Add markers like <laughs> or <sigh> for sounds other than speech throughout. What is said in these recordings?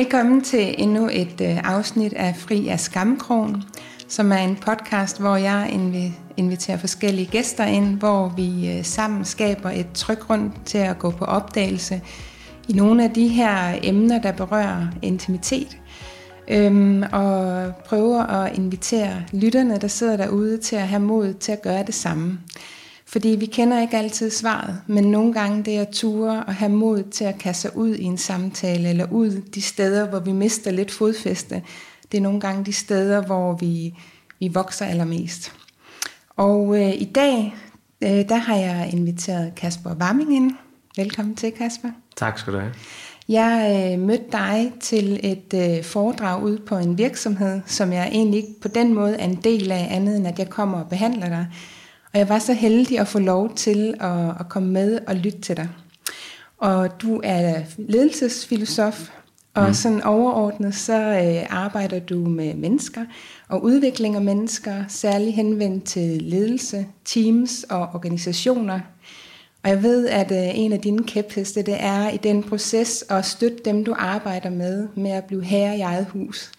Velkommen til endnu et øh, afsnit af Fri af Skamkrogen, som er en podcast, hvor jeg inviterer forskellige gæster ind, hvor vi øh, sammen skaber et tryk til at gå på opdagelse i nogle af de her emner, der berører intimitet, øhm, og prøver at invitere lytterne, der sidder derude, til at have mod til at gøre det samme. Fordi vi kender ikke altid svaret, men nogle gange det er at ture og have mod til at kaste sig ud i en samtale, eller ud de steder, hvor vi mister lidt fodfæste. Det er nogle gange de steder, hvor vi, vi vokser allermest. Og øh, i dag, øh, der har jeg inviteret Kasper Warming ind. Velkommen til, Kasper. Tak skal du have. Jeg øh, mødte dig til et øh, foredrag ude på en virksomhed, som jeg egentlig ikke på den måde er en del af, andet end at jeg kommer og behandler dig. Og jeg var så heldig at få lov til at, at komme med og lytte til dig. Og du er ledelsesfilosof, og mm. sådan overordnet så øh, arbejder du med mennesker og udvikling af mennesker, særligt henvendt til ledelse, teams og organisationer. Og jeg ved, at øh, en af dine kæpheste, det er i den proces at støtte dem, du arbejder med, med at blive herre i eget hus.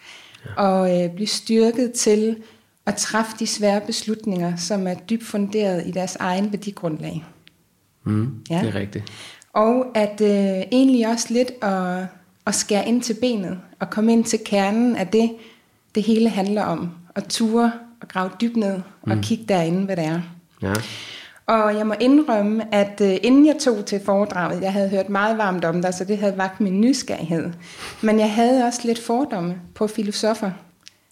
Ja. Og øh, blive styrket til at træffe de svære beslutninger, som er dybt funderet i deres egen værdigrundlag. Mm, ja. Det er rigtigt. Og at øh, egentlig også lidt at, at skære ind til benet, og komme ind til kernen af det, det hele handler om. At ture og grave dybt ned og mm. kigge derinde, hvad det er. Ja. Og jeg må indrømme, at øh, inden jeg tog til foredraget, jeg havde hørt meget varmt om dig, så det havde vagt min nysgerrighed. Men jeg havde også lidt fordomme på filosofer.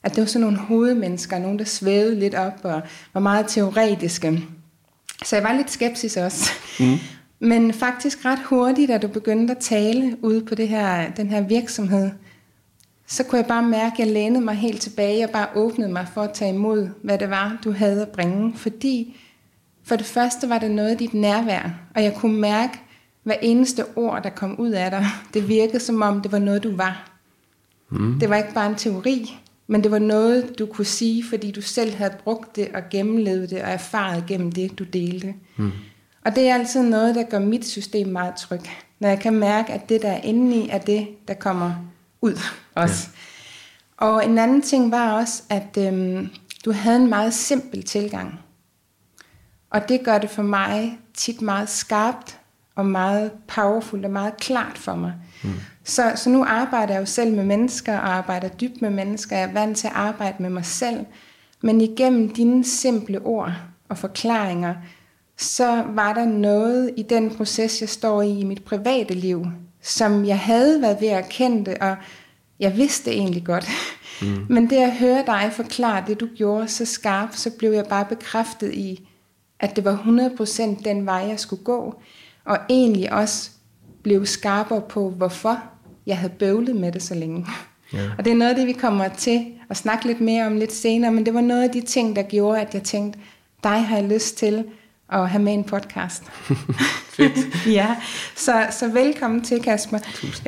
At det var sådan nogle hovedmennesker, nogen der svævede lidt op og var meget teoretiske. Så jeg var lidt skeptisk også. Mm. Men faktisk ret hurtigt, da du begyndte at tale ude på det her, den her virksomhed, så kunne jeg bare mærke, at jeg lænede mig helt tilbage og bare åbnede mig for at tage imod, hvad det var, du havde at bringe. Fordi for det første var det noget af dit nærvær, og jeg kunne mærke, hver eneste ord, der kom ud af dig, det virkede som om, det var noget, du var. Mm. Det var ikke bare en teori, men det var noget, du kunne sige, fordi du selv havde brugt det og gennemlevet det og erfaret gennem det, du delte. Mm. Og det er altid noget, der gør mit system meget tryg. Når jeg kan mærke, at det, der er inde i, er det, der kommer ud også. Ja. Og en anden ting var også, at øhm, du havde en meget simpel tilgang. Og det gør det for mig tit meget skarpt og meget powerful og meget klart for mig. Mm. Så, så nu arbejder jeg jo selv med mennesker og arbejder dybt med mennesker. Jeg er vant til at arbejde med mig selv. Men igennem dine simple ord og forklaringer, så var der noget i den proces, jeg står i i mit private liv, som jeg havde været ved at erkende og jeg vidste egentlig godt. Mm. Men det at høre dig forklare det, du gjorde så skarpt, så blev jeg bare bekræftet i, at det var 100% den vej, jeg skulle gå. Og egentlig også blev skarpere på, hvorfor jeg havde bøvlet med det så længe. Ja. Og det er noget af det, vi kommer til at snakke lidt mere om lidt senere, men det var noget af de ting, der gjorde, at jeg tænkte, dig har jeg lyst til at have med en podcast. <laughs> Fedt. <laughs> ja, så, så velkommen til, Kasper.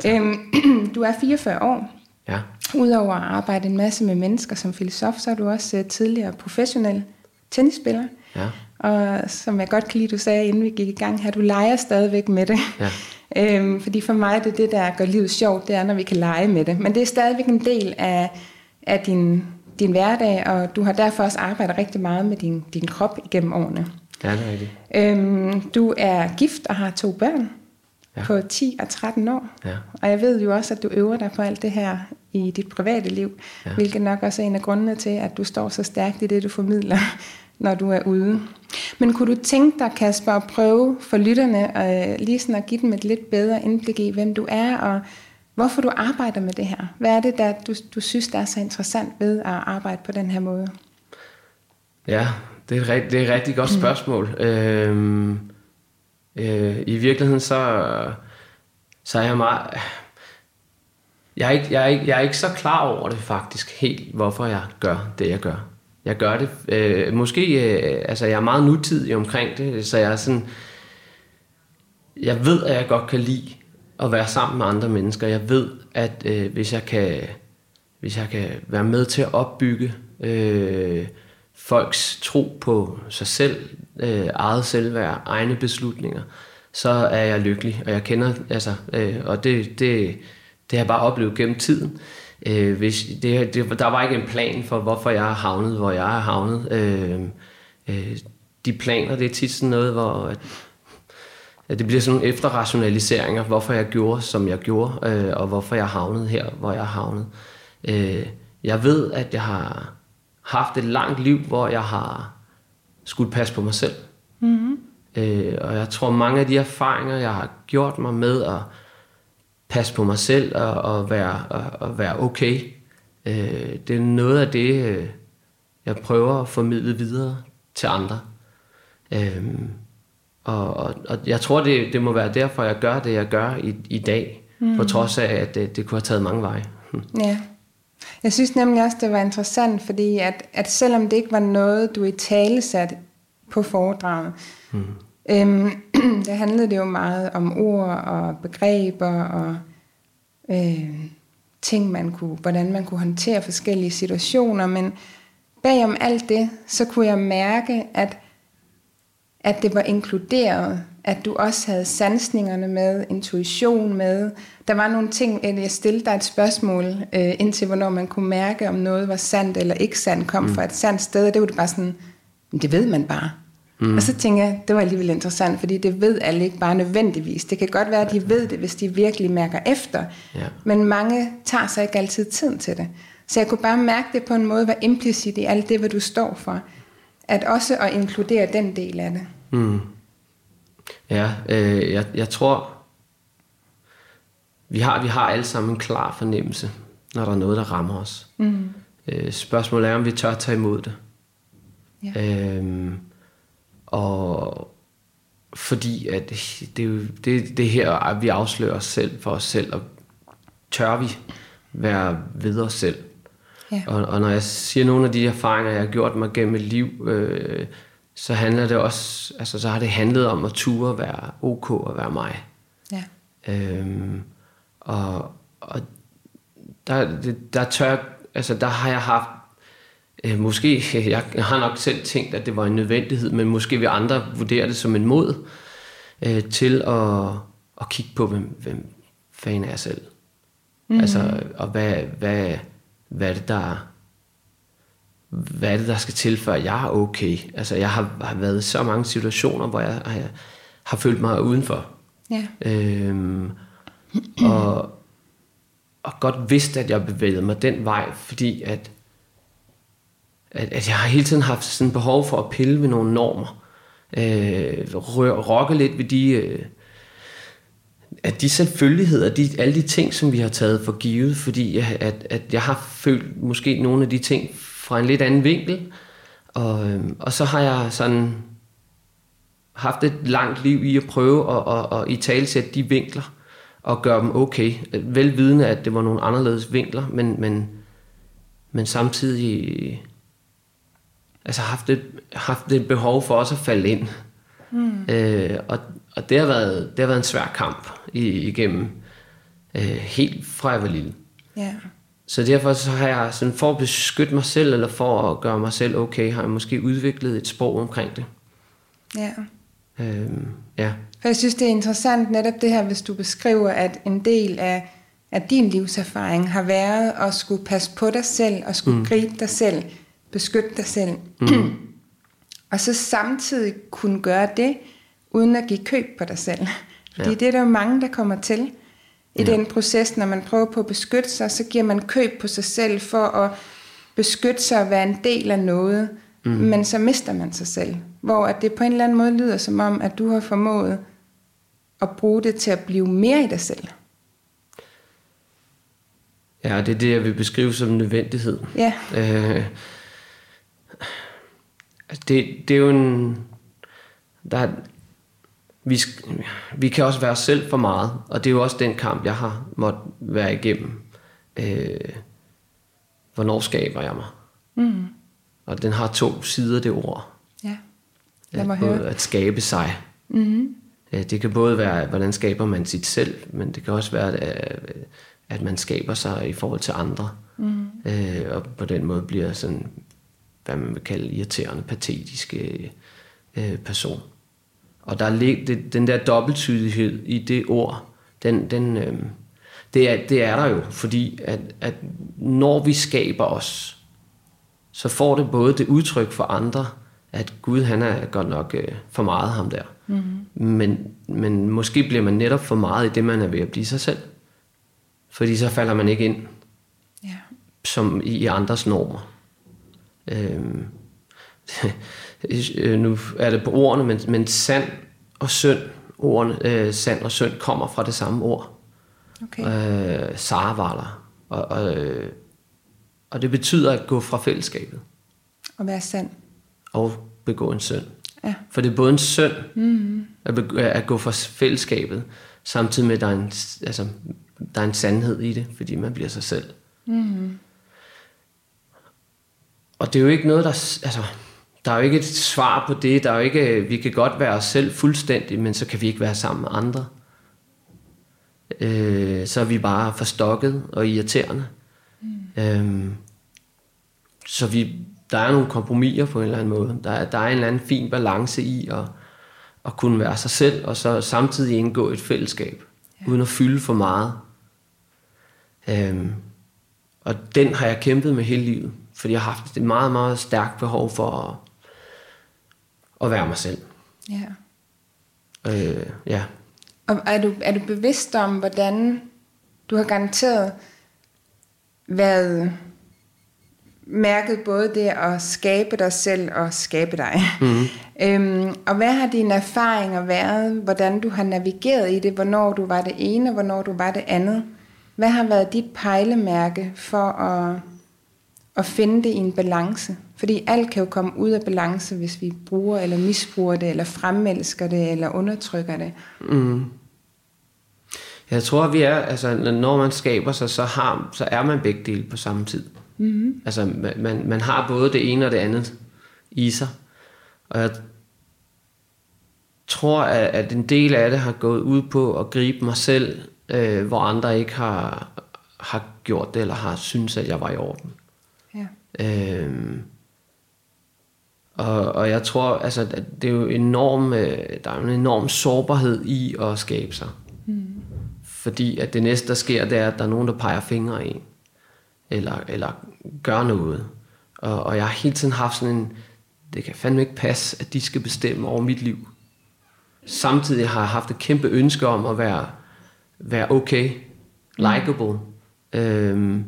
Øhm, <clears throat> du er 44 år. Ja. Udover at arbejde en masse med mennesker som filosof, så er du også uh, tidligere professionel tennisspiller. Ja. Og som jeg godt kan lide, du sagde, inden vi gik i gang her, du leger stadigvæk med det. Ja. <laughs> Øhm, fordi for mig det er det, der gør livet sjovt, det er, når vi kan lege med det. Men det er stadigvæk en del af, af din, din hverdag, og du har derfor også arbejdet rigtig meget med din, din krop igennem årene. Ja, det er rigtigt. Øhm, du er gift og har to børn ja. på 10 og 13 år. Ja. Og jeg ved jo også, at du øver dig på alt det her i dit private liv, ja. hvilket nok også er en af grundene til, at du står så stærkt i det, du formidler når du er ude. Men kunne du tænke dig, Kasper, at prøve for lytterne øh, lige sådan at give dem et lidt bedre indblik i, hvem du er, og hvorfor du arbejder med det her? Hvad er det, der du, du synes, der er så interessant ved at arbejde på den her måde? Ja, det er et, det er et rigtig godt mm. spørgsmål. Mm. Øhm, øh, I virkeligheden så, så er jeg meget... Jeg er, ikke, jeg, er ikke, jeg er ikke så klar over det faktisk helt, hvorfor jeg gør det, jeg gør jeg gør det. Øh, måske, øh, altså jeg er meget nutidig omkring det, så jeg er sådan, jeg ved, at jeg godt kan lide at være sammen med andre mennesker. Jeg ved, at øh, hvis jeg kan, hvis jeg kan være med til at opbygge øh, folks tro på sig selv, øh, eget selvværd, egne beslutninger, så er jeg lykkelig, og jeg kender, altså, øh, og det, det, det har jeg bare oplevet gennem tiden. Øh, hvis, det, det, der var ikke en plan for, hvorfor jeg er havnet, hvor jeg er havnet. Øh, øh, de planer, det er tit sådan noget, hvor at, at det bliver sådan nogle efterrationaliseringer, hvorfor jeg gjorde, som jeg gjorde, øh, og hvorfor jeg havnet her, hvor jeg havnet. Øh, jeg ved, at jeg har haft et langt liv, hvor jeg har skulle passe på mig selv. Mm-hmm. Øh, og jeg tror, mange af de erfaringer, jeg har gjort mig med at passe på mig selv og, og, være, og, og være okay, øh, det er noget af det, øh, jeg prøver at formidle videre til andre. Øh, og, og, og jeg tror, det, det må være derfor, jeg gør det, jeg gør i, i dag, mm. på trods af, at det, det kunne have taget mange veje. <laughs> Ja. Jeg synes nemlig også, det var interessant, fordi at, at selvom det ikke var noget, du i tale sat på foredraget, mm. Øhm, <clears throat> der handlede det jo meget om ord og begreber og øh, ting, man kunne, hvordan man kunne håndtere forskellige situationer, men bagom alt det, så kunne jeg mærke, at, at det var inkluderet at du også havde sansningerne med, intuition med. Der var nogle ting, at jeg stillede dig et spørgsmål øh, indtil, hvornår man kunne mærke, om noget var sandt eller ikke sandt, kom mm. fra et sandt sted, og det var det bare sådan, det ved man bare. Mm. Og så tænker jeg, det var alligevel interessant, fordi det ved alle ikke bare nødvendigvis. Det kan godt være, at de ved det, hvis de virkelig mærker efter. Ja. Men mange tager sig ikke altid tiden til det. Så jeg kunne bare mærke det på en måde, var implicit i alt det, hvad du står for. At også at inkludere den del af det. Mm. Ja, øh, jeg, jeg tror, vi har, vi har alle sammen en klar fornemmelse, når der er noget, der rammer os. Mm. Øh, spørgsmålet er, om vi tør tage imod det. Ja. Øhm, og fordi at det, det, det, det her, at vi afslører os selv for os selv, og tør vi være ved os selv. Ja. Og, og når jeg siger nogle af de erfaringer, jeg har gjort mig gennem et liv, øh, så handler det også, altså så har det handlet om at ture være ok og være mig. Ja. Øhm, og, og der, der tør, altså der har jeg haft, øh, måske, jeg, har nok selv tænkt, at det var en nødvendighed, men måske vil andre vurdere det som en mod, øh, til at, at kigge på, hvem, hvem fanden er jeg selv. Mm. Altså, og hvad, hvad, hvad er det, der hvad er det, der skal til, før jeg er okay? Altså, jeg har, har været i så mange situationer, hvor jeg, jeg har følt mig udenfor. Ja. Øhm, og, og godt vidst, at jeg bevægede mig den vej, fordi at, at, at jeg har hele tiden haft sådan behov for at pille ved nogle normer. Øh, rokke lidt ved de... Øh, at de selvfølgeligheder, de, alle de ting, som vi har taget for givet, fordi jeg, at, at jeg har følt måske nogle af de ting fra en lidt anden vinkel. Og, øh, og så har jeg sådan haft et langt liv i at prøve at, at, at, at i talsætte de vinkler og gøre dem okay. Velvidende, at det var nogle anderledes vinkler, men, men, men samtidig altså haft et, haft et behov for også at falde ind. Mm. Øh, og og det, har været, det har været en svær kamp igennem øh, helt fra jeg var lille. Yeah. Så derfor så har jeg sådan for at beskytte mig selv, eller for at gøre mig selv okay, har jeg måske udviklet et sprog omkring det. Ja. Øhm, ja. For jeg synes, det er interessant netop det her, hvis du beskriver, at en del af, af din livserfaring har været at skulle passe på dig selv, og skulle mm. gribe dig selv, beskytte dig selv. Mm. og så samtidig kunne gøre det, uden at give køb på dig selv. Fordi ja. det er der jo mange, der kommer til i ja. den proces, når man prøver på at beskytte sig, så giver man køb på sig selv for at beskytte sig og være en del af noget, mm. men så mister man sig selv. Hvor at det på en eller anden måde lyder som om, at du har formået at bruge det til at blive mere i dig selv. Ja, det er det, jeg vil beskrive som nødvendighed. Ja. Øh, det, det er jo en... Der, vi, vi kan også være os selv for meget, og det er jo også den kamp, jeg har måttet være igennem. Øh, hvornår skaber jeg mig? Mm. Og den har to sider, det ord. Ja, lad mig at, høre. At skabe sig. Mm-hmm. Det kan både være, hvordan skaber man sit selv, men det kan også være, at, at man skaber sig i forhold til andre. Mm. Øh, og på den måde bliver sådan, hvad man vil kalde irriterende, patetiske øh, person. Og der er den der dobbelttydighed i det ord, den, den, øh, Det er, det er der jo, fordi at, at når vi skaber os, så får det både det udtryk for andre, at Gud han er godt nok øh, for meget ham der. Mm-hmm. Men, men måske bliver man netop for meget i det, man er ved at blive sig selv. Fordi så falder man ikke ind Ja. som i, i andres normer. Øhm, øh, <laughs> nu er det på ordene, men, men sand og synd, ordene, øh, sand og synd kommer fra det samme ord. Okay. Øh, Saravaler. Og, og, øh, og det betyder at gå fra fællesskabet At være sand. og begå en synd. Ja. For det er både en synd mm-hmm. at, begå, at gå fra fællesskabet, samtidig med, at der er en, altså, der er en sandhed i det, fordi man bliver sig selv. Mm-hmm. Og det er jo ikke noget, der... Altså, der er jo ikke et svar på det. Der er jo ikke, vi kan godt være os selv fuldstændig, men så kan vi ikke være sammen med andre. Øh, så er vi bare forstokket og irriterende. Mm. Øhm, så vi, der er nogle kompromiser på en eller anden måde. Der er, der er en eller anden fin balance i at, at kunne være sig selv, og så samtidig indgå et fællesskab, ja. uden at fylde for meget. Øhm, og den har jeg kæmpet med hele livet, fordi jeg har haft et meget, meget stærkt behov for at, at være mig selv. Ja. Øh, ja. Og er du, er du bevidst om, hvordan du har garanteret været mærket både det at skabe dig selv og skabe dig. Mm. <laughs> øhm, og hvad har dine erfaringer været? Hvordan du har navigeret i det? Hvornår du var det ene, og hvornår du var det andet? Hvad har været dit pejlemærke for at, at finde det i en balance? Fordi alt kan jo komme ud af balance, hvis vi bruger eller misbruger det, eller fremelsker det, eller undertrykker det. Mm. Jeg tror, vi er, altså, når man skaber sig, så, har, så er man begge dele på samme tid. Mm-hmm. Altså, man, man har både det ene og det andet i sig. Og jeg tror, at, at en del af det har gået ud på at gribe mig selv, øh, hvor andre ikke har, har gjort det, eller har syntes, at jeg var i orden. Øhm, og, og jeg tror, altså, at det er jo enorm, øh, der er en enorm sårbarhed i at skabe sig. Mm. Fordi at det næste, der sker, det er, at der er nogen, der peger fingre en. Eller, eller gør noget. Og, og jeg har hele tiden haft sådan en, det kan fandme ikke passe, at de skal bestemme over mit liv. Samtidig har jeg haft et kæmpe ønske om at være, være okay, likable. Mm. Øhm,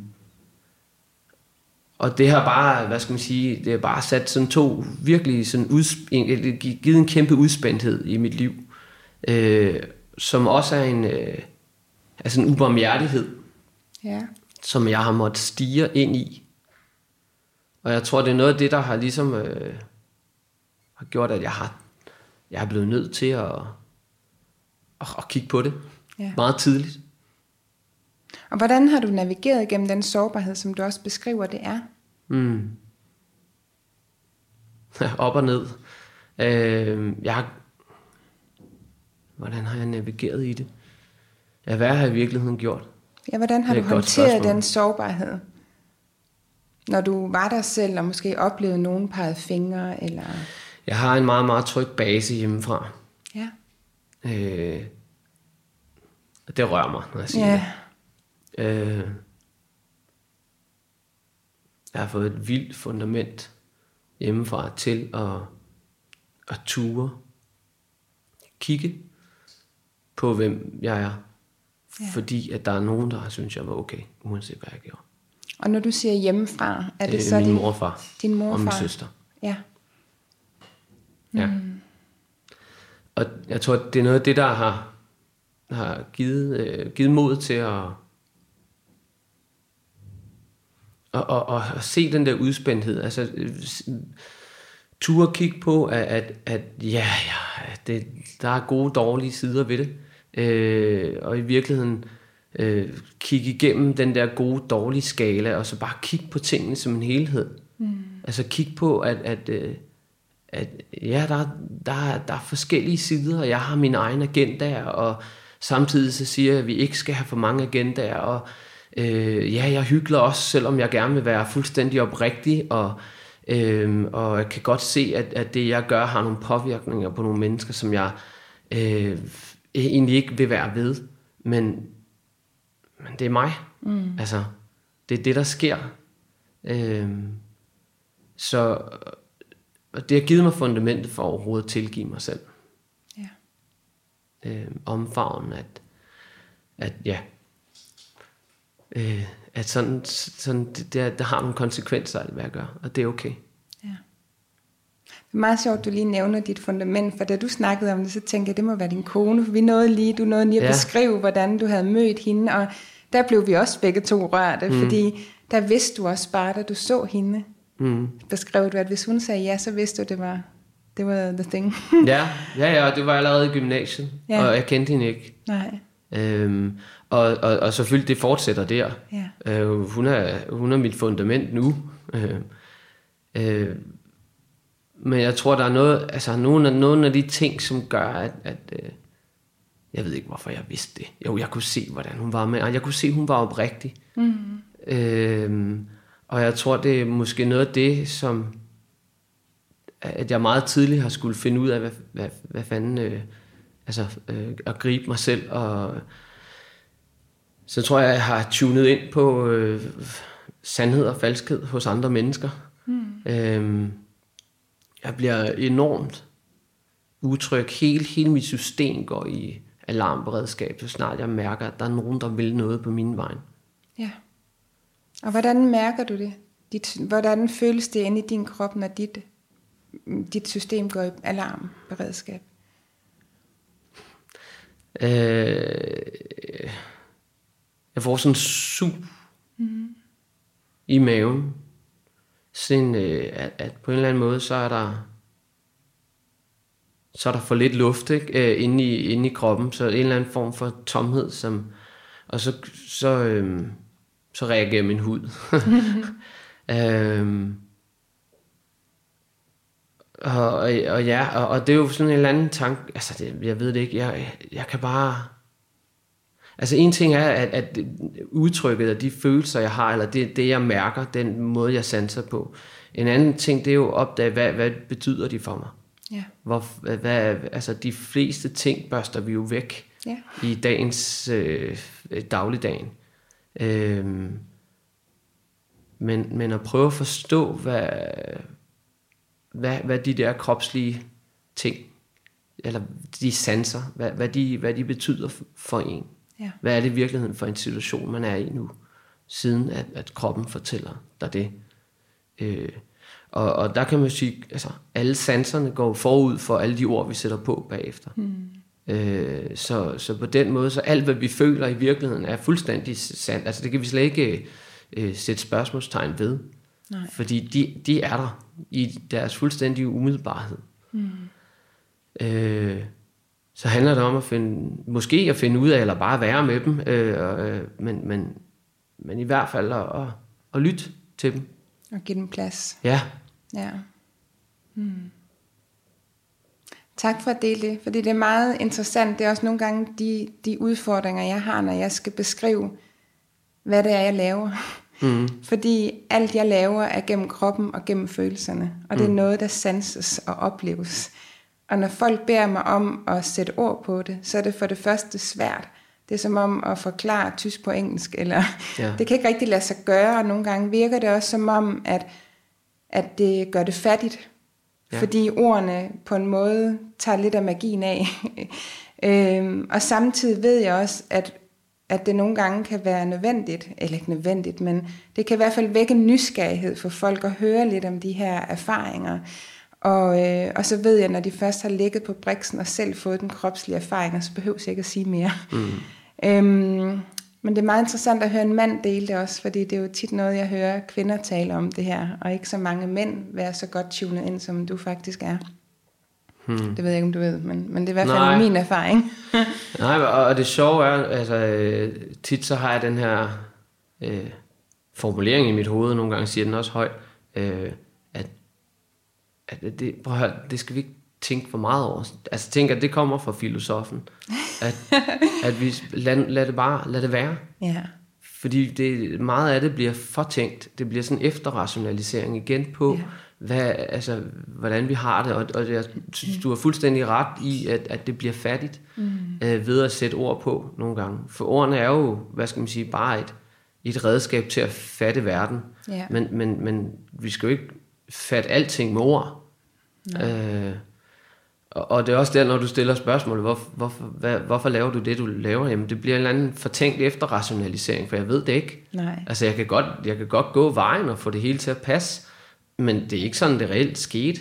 og det har bare, hvad skal man sige, det har bare sat sådan to virkelig sådan udsp- givet en kæmpe udspændthed i mit liv. Øh, som også er en, øh, altså en ubarmhjertighed, Ja. som jeg har måttet stige ind i. Og jeg tror, det er noget af det, der har ligesom øh, har gjort, at jeg har jeg er blevet nødt til at, at, at kigge på det Ja. meget tidligt. Og hvordan har du navigeret gennem den sårbarhed, som du også beskriver, det er? Mm. <laughs> Op og ned. Øh, jeg har, hvordan har jeg navigeret i det? Ja, hvad har jeg i virkeligheden gjort? Ja, hvordan har du er håndteret den sårbarhed? Når du var der selv, og måske oplevede nogen peget fingre, eller... Jeg har en meget, meget tryg base hjemmefra. Ja. Øh, det rører mig, når jeg siger Ja. det. Øh, jeg har fået et vildt fundament hjemmefra til at, at ture, kigge på, hvem jeg er. Ja. Ja. Fordi at der er nogen, der synes, jeg var okay, uanset hvad jeg gjorde. Og når du siger hjemmefra, er det, Det så min din, mor og far din mor og min søster. Ja. Ja. Mm. Og jeg tror, det er noget af det, der har, har givet, øh, givet mod til at, at, at, at, at se den der udspændthed. Altså, turde kigge på, at, at, at ja, ja det, der er gode og dårlige sider ved det. Øh, og i virkeligheden øh, kigge igennem den der gode dårlige skala, og så bare kigge på tingene som en helhed. Mm. Altså kigge på, at, at, øh, at ja, der, der, der er forskellige sider, og jeg har min egen agenda, og samtidig så siger jeg, at vi ikke skal have for mange agendaer, og øh, ja, jeg hygler også, selvom jeg gerne vil være fuldstændig oprigtig, og, øh, og jeg kan godt se, at, at det jeg gør har nogle påvirkninger på nogle mennesker, som jeg øh, egentlig ikke vil være ved, men, men det er mig. Mm. Altså, det er det, der sker. Øhm, så og det har givet mig fundamentet for overhovedet at tilgive mig selv. Ja. Øhm, omfavnen, at, at ja, øh, at sådan, sådan det, det, det har nogle konsekvenser, alt hvad jeg gør, og det er okay. Ja. Det er meget sjovt, du lige nævner dit fundament, for da du snakkede om det, så tænkte jeg, det må være din kone, for vi nåede lige, du nåede lige at Ja. beskrive, hvordan du havde mødt hende, og der blev vi også begge to rørte, mm. fordi der vidste du også bare, da du så hende, Mm. beskrev du, at hvis hun sagde ja, så vidste du, det var, det var the thing. Ja, ja, ja, og det var allerede i gymnasiet, ja. og jeg kendte hende ikke. Nej, Øhm, og, og, og selvfølgelig, det fortsætter der. ja. Øh, hun, er, hun er mit fundament nu. Øh, øh, men jeg tror, der er noget, altså nogle af, nogle af de ting, som gør, at, at øh, jeg ved ikke, hvorfor jeg vidste det. Jo, jeg kunne se, hvordan hun var med, jeg kunne se, hun var oprigtig. Mm. Øh, og jeg tror, det er måske noget af det, som at jeg meget tidligt har skulle finde ud af, hvad, hvad, hvad fanden, øh, altså øh, at gribe mig selv, og så tror jeg, jeg har tunet ind på øh, sandhed og falskhed hos andre mennesker. Mm. Øh, jeg bliver enormt utryg. Hele, hele mit system går i alarmberedskab, så snart jeg mærker, at der er nogen, der vil noget på min vej. Ja. Og hvordan mærker du det? Dit, hvordan føles det inde i din krop, når dit, dit system går i alarmberedskab? Øh, jeg får sådan en sug mm. i maven. Sådan, øh, at, at på en eller anden måde, så er der så er der for lidt luft ikke? Øh, inde, i, inde i kroppen, så en eller anden form for tomhed, som, og så, så, øh, så reagerer min hud. <laughs> øhm, og, og, og ja, og, og det er jo sådan en eller anden tanke, altså det, jeg ved det ikke, jeg, jeg kan bare, altså en ting er, at, at udtrykket og de følelser, jeg har, eller det, det jeg mærker, den måde, jeg sanser på. En anden ting, det er jo at opdage, hvad, hvad betyder de for mig? Ja. Hvor, hvad, altså de fleste ting børster vi jo væk Ja. i dagens øh, dagligdagen. Øhm, men, men at prøve at forstå, hvad, hvad, hvad de der kropslige ting, eller de sanser, hvad, hvad, de, hvad de betyder for en. Ja. Hvad er det i virkeligheden for en situation, man er i nu, siden at, at kroppen fortæller dig det. Øh, og, og der kan man sige, altså alle sanserne går forud for alle de ord, vi sætter på bagefter. Mm. Øh, så, så på den måde, så alt hvad vi føler i virkeligheden er fuldstændig sandt. Altså det kan vi slet ikke øh, sætte spørgsmålstegn ved. Nej. Fordi de, de er der i deres fuldstændige umiddelbarhed. Mm. Øh, så handler det om at finde, måske at finde ud af, eller bare være med dem, øh, øh, men, men, men i hvert fald at, at, at lytte til dem. Og give dem plads. Ja, Ja. Hmm. Tak for at dele det, fordi det er meget interessant. Det er også nogle gange de, de udfordringer, jeg har, når jeg skal beskrive, hvad det er, jeg laver. mm. <laughs> Fordi alt, jeg laver, er gennem kroppen og gennem følelserne. Og det er noget, der sanses og opleves. Og når folk beder mig om at sætte ord på det, så er det for det første svært. Det er som om at forklare tysk på engelsk, eller Ja. <laughs> det kan ikke rigtig lade sig gøre, og nogle gange virker det også som om, at, at det gør det fattigt. Ja. Fordi ordene på en måde tager lidt af magien af. <laughs> øhm, og samtidig ved jeg også, at, at det nogle gange kan være nødvendigt, eller ikke nødvendigt, men det kan i hvert fald vække en nysgerrighed for folk at høre lidt om de her erfaringer. Og, øh, og så ved jeg, når de først har ligget på briksen og selv fået den kropslige erfaring, så behøver jeg ikke at sige mere. Mm. <laughs> Øhm, men det er meget interessant at høre en mand dele det også, fordi det er jo tit noget, jeg hører kvinder tale om det her, og ikke så mange mænd være så godt tunet ind, som du faktisk er. Hmm. Det ved jeg ikke, om du ved, men, men det er i hvert fald Nej. min erfaring. <laughs> Nej, og det sjove er, altså øh, tit så har jeg den her øh, formulering i mit hoved, nogle gange siger den også højt, øh, at, det, prøv at høre, det skal vi ikke tænke for meget over. Altså tænk, at det kommer fra filosofen. At, <laughs> at vi lad, lad, det bare lad det være. ja. Fordi det, meget af det bliver fortænkt. Det bliver sådan en efterrationalisering igen på, Ja. hvad, altså, hvordan vi har det. Og, og jeg synes, du har fuldstændig ret i, at, at det bliver fattigt. Mm. øh, ved at sætte ord på nogle gange. For ordene er jo, hvad skal man sige, bare et, et redskab til at fatte verden. Ja. Men, men, men vi skal jo ikke fatte alting med ord. Øh, og, og det er også der, når du stiller spørgsmålet, hvor, hvorfor, hvad, hvorfor laver du det, du laver? Jamen, det bliver en eller anden fortænkt efterrationalisering, for jeg ved det ikke. Nej. Altså, jeg kan, godt, jeg kan godt gå vejen og få det hele til at passe, men det er ikke sådan, det reelt skete.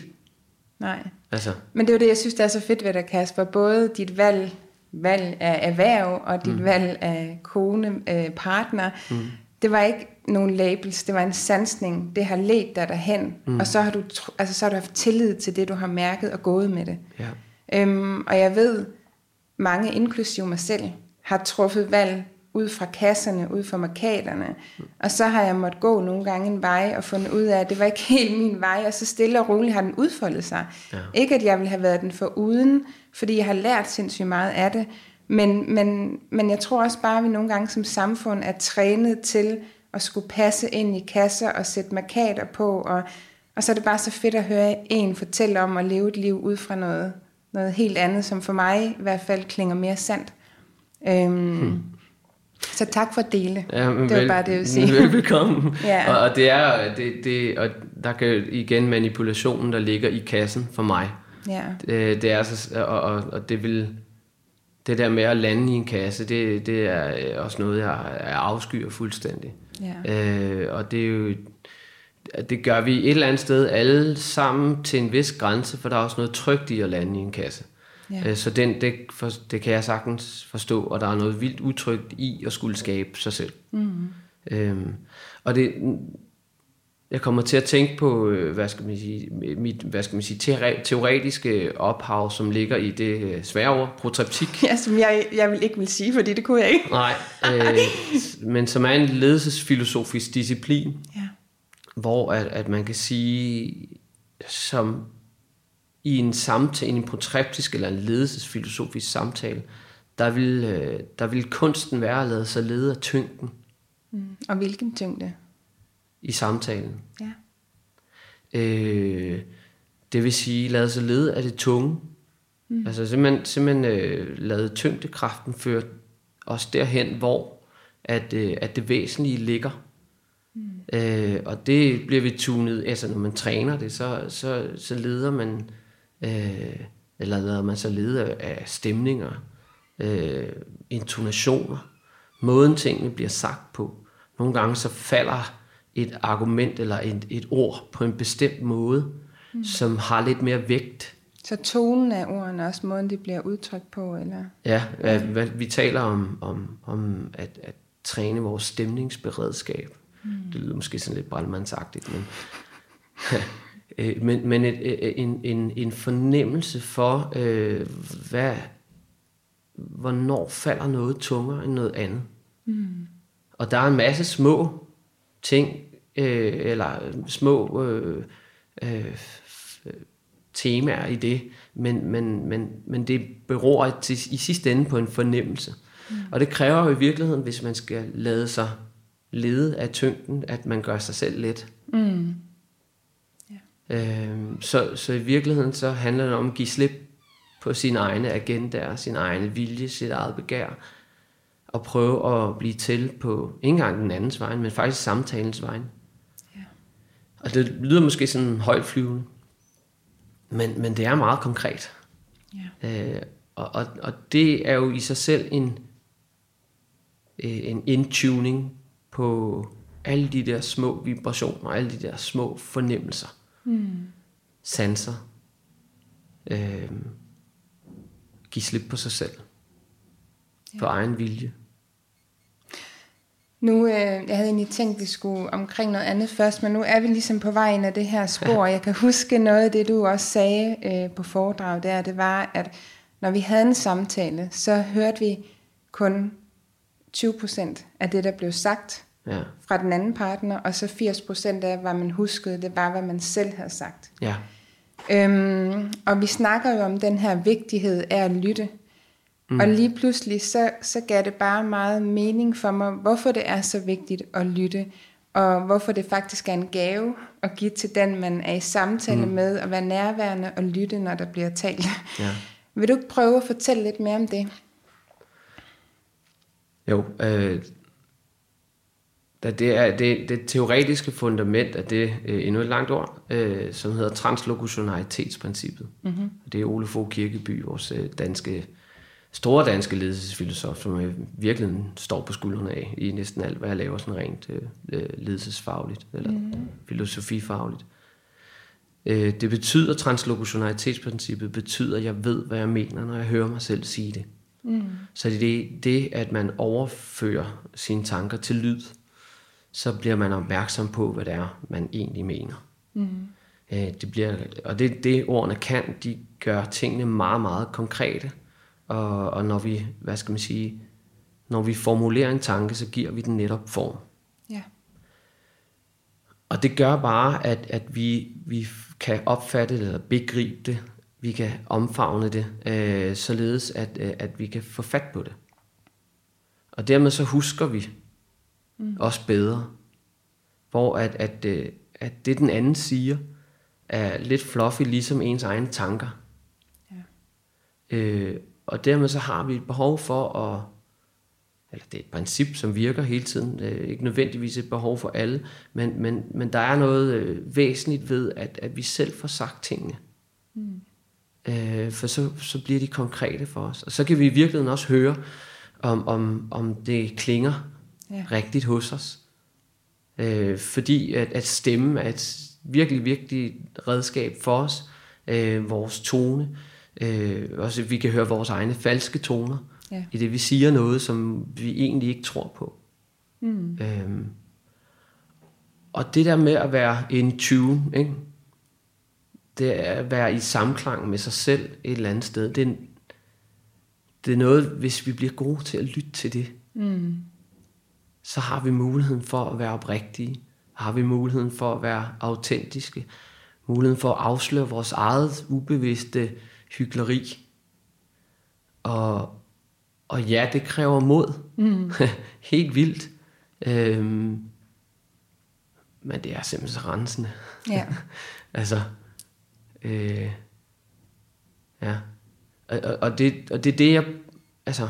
Nej. Altså, Men det er jo det, jeg synes, der er så fedt ved dig, Kasper. Både dit valg, valg af erhverv og dit mm. valg af kone, øh, partner. Mm. Det var ikke nogen labels, det var en sansning. Det har ledt dig derhen, mm. og så har, du, altså, så har du haft tillid til det, du har mærket og gået med det. ja. Øhm, og jeg ved, mange, inklusive mig selv, har truffet valg ud fra kasserne, ud fra markaderne. Og så har jeg måttet gå nogle gange en vej og fundet ud af, at det var ikke <laughs> helt min vej, og så stille og roligt har den udfoldet sig. Ja. Ikke at jeg ville have været den for uden, fordi jeg har lært sindssygt meget af det, men, men, men jeg tror også bare, at vi nogle gange som samfund er trænet til at skulle passe ind i kasser og sætte markader på, og, og så er det bare så fedt at høre en fortælle om at leve et liv ud fra noget, noget helt andet, som for mig i hvert fald klinger mere sandt. Øhm, hmm. Så tak for at dele. Ja, men det var bare det, jeg ville sige. <laughs> Velbekomme. Ja. og, og, det er, det, det, og der kan igen manipulationen, der ligger i kassen for mig. Ja. Det, det er så, og, og, og det vil, det der med at lande i en kasse, det, det er også noget, jeg, jeg afskyer fuldstændig. Ja. Øh, og det er jo, det gør vi et eller andet sted alle sammen til en vis grænse, for der er også noget trygt i at lande i en kasse. Ja. Øh, Så den, det, for, det kan jeg sagtens forstå, og der er noget vildt utrygt i at skulle skabe sig selv. Mm. Øhm, og det, jeg kommer til at tænke på, øh, hvad skal man sige, mit, hvad skal man sige, teore- teoretiske ophav, som ligger i det øh, svære ord, protreptik. ja, som jeg, jeg vil ikke vil sige, fordi det kunne jeg ikke. Nej, øh, men som er en ledelsesfilosofisk disciplin, Ja. hvor at, at man kan sige, som i en samtale, i en protreptisk eller en ledelsesfilosofisk samtale, der vil, øh, der vil kunsten være at lade sig lede af tyngden Mm. Og hvilken tyngde? I samtalen. Ja. Øh, det vil sige, lade sig lede af det tunge. Mm. Altså simpelthen, simpelthen øh, lade tyngdekraften føre os derhen, hvor at, øh, at det væsentlige ligger. Mm. Øh, og det bliver vi tunet, altså når man træner det, så, så, så leder man, øh, eller lader man sig lede af, af stemninger, øh, intonationer, måden tingene bliver sagt på. Nogle gange så falder et argument eller et, et ord på en bestemt måde, mm. som har lidt mere vægt. Så tonen af ordene også måden, de bliver udtrykt på, eller? Ja, hvad, vi taler om, om, om at, at træne vores stemningsberedskab. Mm. Det lyder måske sådan lidt brandmandsagtigt, men, <laughs> Øh, men, men et, øh, en, en, en fornemmelse for, øh, hvad, hvornår falder noget tungere end noget andet. Mm. Og der er en masse små ting, øh, eller små øh, øh, temaer i det, men, men, men, men det beror til, i sidste ende på en fornemmelse. Mm. Og det kræver jo i virkeligheden, hvis man skal lade sig lede af tyngden, at man gør sig selv let. Mm. Øhm, så, så i virkeligheden så handler det om at give slip på sine egne agendaer, sin egen vilje, sit eget begær, og prøve at blive til på ikke engang den andens vej, men faktisk samtalens vej. Ja. Og det lyder måske sådan højt flyvende, men, men det er meget konkret. Ja. Øh, og, og, og det er jo i sig selv en, øh, en indtuning på alle de der små vibrationer, alle de der små fornemmelser, Mm. sanser. Øh, give slip på sig selv. Ja. På egen vilje. Nu, øh, jeg havde egentlig tænkt, vi skulle omkring noget andet først, men nu er vi ligesom på vejen af det her spor. Jeg kan huske noget af det, du også sagde øh, på foredrag der, det var, at når vi havde en samtale, så hørte vi kun 20 procent af det, der blev sagt Ja, fra den anden partner, og så 80 procent af, hvad man huskede, det var, hvad man selv havde sagt. ja, Øhm, og vi snakker jo om den her vigtighed af at lytte. Mm. Og lige pludselig, så, så gav det bare meget mening for mig, hvorfor det er så vigtigt at lytte, og hvorfor det faktisk er en gave at give til den, man er i samtale mm. med, og være nærværende og lytte, når der bliver talt. ja. <laughs> Vil du ikke prøve at fortælle lidt mere om det? Jo, øh, da det er det, det teoretiske fundament af det, øh, endnu et langt ord, øh, som hedder translokutionalitetsprincippet. Mm-hmm. Det er Ole Fogh Kirkeby, vores øh, danske, store danske ledelsesfilosof, som jeg virkelig står på skuldrene af i næsten alt, hvad jeg laver sådan rent øh, øh ledelsesfagligt, eller mm-hmm. filosofifagligt. Øh, det betyder, translokutionalitetsprincippet betyder, at jeg ved, hvad jeg mener, når jeg hører mig selv sige det. Mm. Så det er det, at man overfører sine tanker til lyd, så bliver man opmærksom på, hvad det er, man egentlig mener. Mm. Øh, det bliver, og det, det ordene kan, de gør tingene meget, meget konkrete. Og, og når vi, hvad skal man sige, når vi formulerer en tanke, så giver vi den netop form. Ja. Og det gør bare, at, at vi, vi kan opfatte det, eller begribe det, vi kan omfavne det, øh, således at, øh, at vi kan få fat på det. Og dermed så husker vi mm. også bedre, hvor at, at, øh, at det den anden siger, er lidt fluffy, ligesom ens egne tanker. Ja. Øh, og dermed så har vi et behov for at, eller det er et princip, som virker hele tiden, øh, ikke nødvendigvis et behov for alle, men, men, men der er noget øh, væsentligt ved, at, at vi selv får sagt tingene. Mm. Øh, for så, så bliver de konkrete for os. Og så kan vi i virkeligheden også høre, om, om, om det klinger ja. rigtigt hos os. Øh, fordi at, at stemme er et virkelig, virkelig redskab for os. Øh, vores tone. Øh, også vi kan høre vores egne falske toner. Ja. I det vi siger noget, som vi egentlig ikke tror på. Mm. Øh, og det der med at være in tune, ikke? det er at være i samklang med sig selv et eller andet sted. Det er, det er noget, hvis vi bliver gode til at lytte til det, mm. så har vi muligheden for at være oprigtige. Har vi muligheden for at være autentiske. Muligheden for at afsløre vores eget ubevidste hyggeleri. Og, og ja, det kræver mod. Mm. <laughs> Helt vildt. Øhm, men det er simpelthen så rensende. Ja. <laughs> altså, Øh, ja. Og, og, og, det, og det er det, jeg... Altså,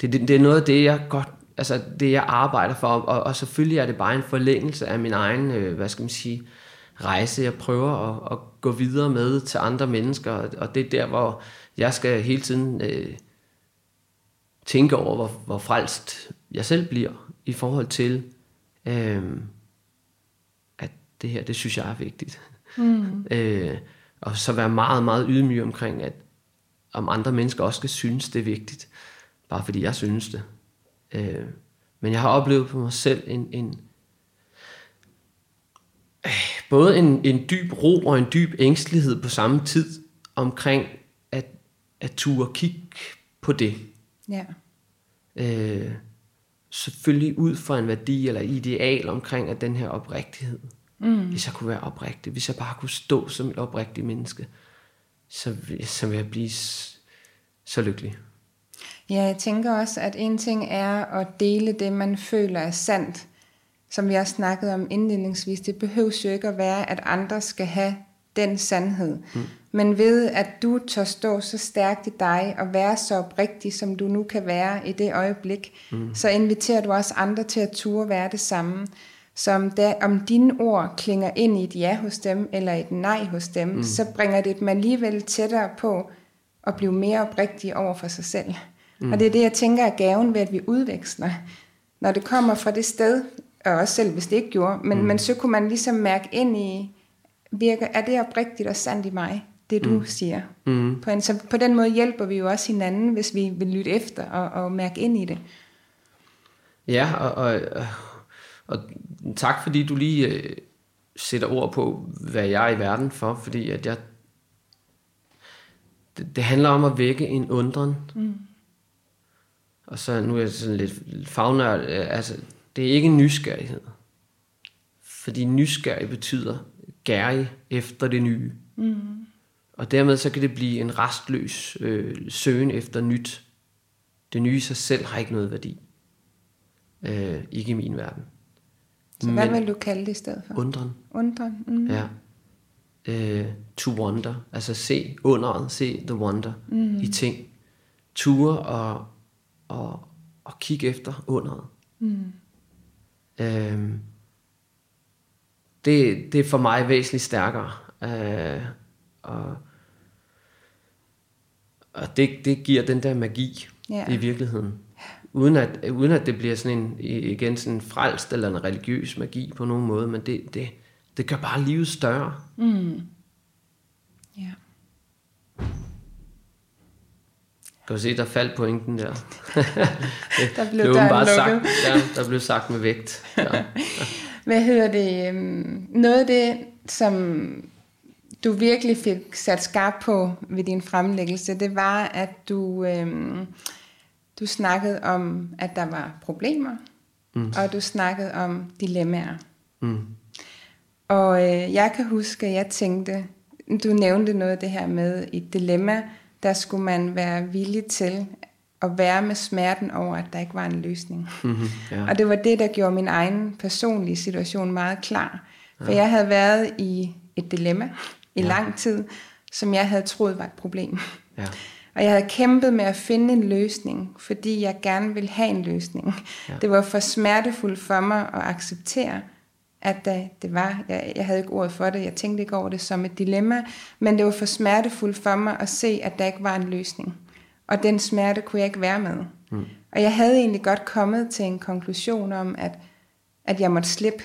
det, det, det er noget af det, jeg godt... Altså, det jeg arbejder for, og, og selvfølgelig er det bare en forlængelse af min egen, øh, hvad skal man sige, rejse, jeg prøver at, at gå videre med til andre mennesker, og, det er der, hvor jeg skal hele tiden øh, tænke over, hvor, hvor frelst jeg selv bliver, i forhold til, øh, at det her, det synes jeg er vigtigt. Mm. <laughs> Øh, og så være meget, meget ydmyg omkring, at om andre mennesker også skal synes, det er vigtigt. Bare fordi jeg synes det. Øh, men jeg har oplevet på mig selv en, en både en, en dyb ro og en dyb ængstelighed på samme tid omkring at, at ture kigge på det. Ja. Øh, selvfølgelig ud fra en værdi eller ideal omkring at den her oprigtighed. Mm. Hvis jeg kunne være oprigtig, hvis jeg bare kunne stå som et oprigtigt menneske, så, så vil jeg blive så lykkelig. Ja, jeg tænker også, at en ting er at dele det, man føler er sandt, som vi har snakket om indledningsvis. Det behøver jo ikke at være, at andre skal have den sandhed. Mm. Men ved, at du tør stå så stærkt i dig og være så oprigtig, som du nu kan være i det øjeblik, mm. så inviterer du også andre til at ture være det samme. Så om, der, om dine ord klinger ind i et ja hos dem, eller et nej hos dem, mm. så bringer det dem alligevel tættere på at blive mere oprigtige over for sig selv. Mm. Og det er det, jeg tænker er gaven ved, at vi udveksler. Når det kommer fra det sted, og også selv hvis det ikke gjorde, men, mm. men så kunne man ligesom mærke ind i, virker, er det oprigtigt og sandt i mig, det du mm. siger. Mm. På, en, så på den måde hjælper vi jo også hinanden, hvis vi vil lytte efter og, og mærke ind i det. Ja, og, og, og tak fordi du lige øh, sætter ord på, hvad jeg er i verden for, fordi at jeg det, det handler om at vække en undren. Mm. Og så nu er jeg sådan lidt fagnørd, øh, altså det er ikke nysgerrighed. Fordi nysgerrig betyder gærig efter det nye. Mm. Og dermed så kan det blive en restløs øh, søgen efter nyt. Det nye i sig selv har ikke noget værdi. Øh, ikke i min verden. Så hvad vil du kalde det i stedet for? Undren. Undren, mm. Ja. Uh, to wonder. Altså se underet, se the wonder mm. i ting. Ture og, og, at kigge efter underet. Mm. Øhm, det, det er for mig væsentligt stærkere. Øh, og og det, det giver den der magi ja. i virkeligheden. Uden at, uden at det bliver sådan en, igen sådan en frelst eller en religiøs magi på nogen måde, men det, det, det gør bare livet større. Mm. Ja. Kan du se, der faldt pointen der. <laughs> der blev, blev bare sagt, ja, der blev sagt med vægt. Ja. <laughs> Hvad hedder det? Øhm, noget af det, som du virkelig fik sat skarp på ved din fremlæggelse, det var, at du, øhm, du snakkede om, at der var problemer, mm. og du snakkede om dilemmaer. Mm. Og øh, jeg kan huske, at jeg tænkte, du nævnte noget af det her med et dilemma, der skulle man være villig til at være med smerten over, at der ikke var en løsning. Mm-hmm, ja. Og det var det, der gjorde min egen personlige situation meget klar. For ja. jeg havde været i et dilemma i ja. lang tid, som jeg havde troet var et problem. Ja. Og jeg havde kæmpet med at finde en løsning, fordi jeg gerne ville have en løsning. Ja. Det var for smertefuldt for mig at acceptere, at det var, jeg, jeg havde ikke ordet for det, jeg tænkte ikke over det som et dilemma, men det var for smertefuldt for mig at se, at der ikke var en løsning. Og den smerte kunne jeg ikke være med. Mm. Og jeg havde egentlig godt kommet til en konklusion om, at, at jeg måtte slippe.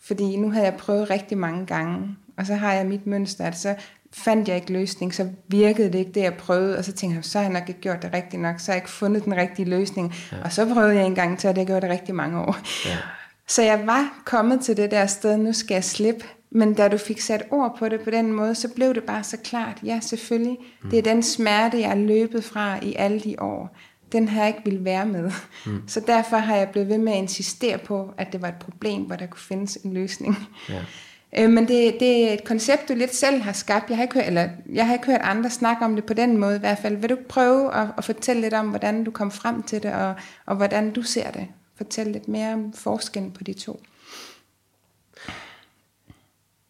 Fordi nu havde jeg prøvet rigtig mange gange, og så har jeg mit mønster, at så fandt jeg ikke løsning, så virkede det ikke det, jeg prøvede, og så tænkte jeg, så har jeg nok ikke gjort det rigtigt nok, så har jeg ikke fundet den rigtige løsning, ja. og så prøvede jeg en gang til, og det gjorde det rigtig mange år. Ja. Så jeg var kommet til det der sted, nu skal jeg slippe, men da du fik sat ord på det på den måde, så blev det bare så klart, ja selvfølgelig, mm. det er den smerte, jeg er løbet fra i alle de år, den har jeg ikke ville være med. Mm. Så derfor har jeg blevet ved med at insistere på, at det var et problem, hvor der kunne findes en løsning. Ja. <laughs> Øh, men det, det er et koncept, du lidt selv har skabt. Jeg har, ikke hørt, eller, jeg har ikke hørt andre snakke om det på den måde i hvert fald. Vil du prøve at, at fortælle lidt om, hvordan du kom frem til det, og, og hvordan du ser det? Fortæl lidt mere om forskellen på de to.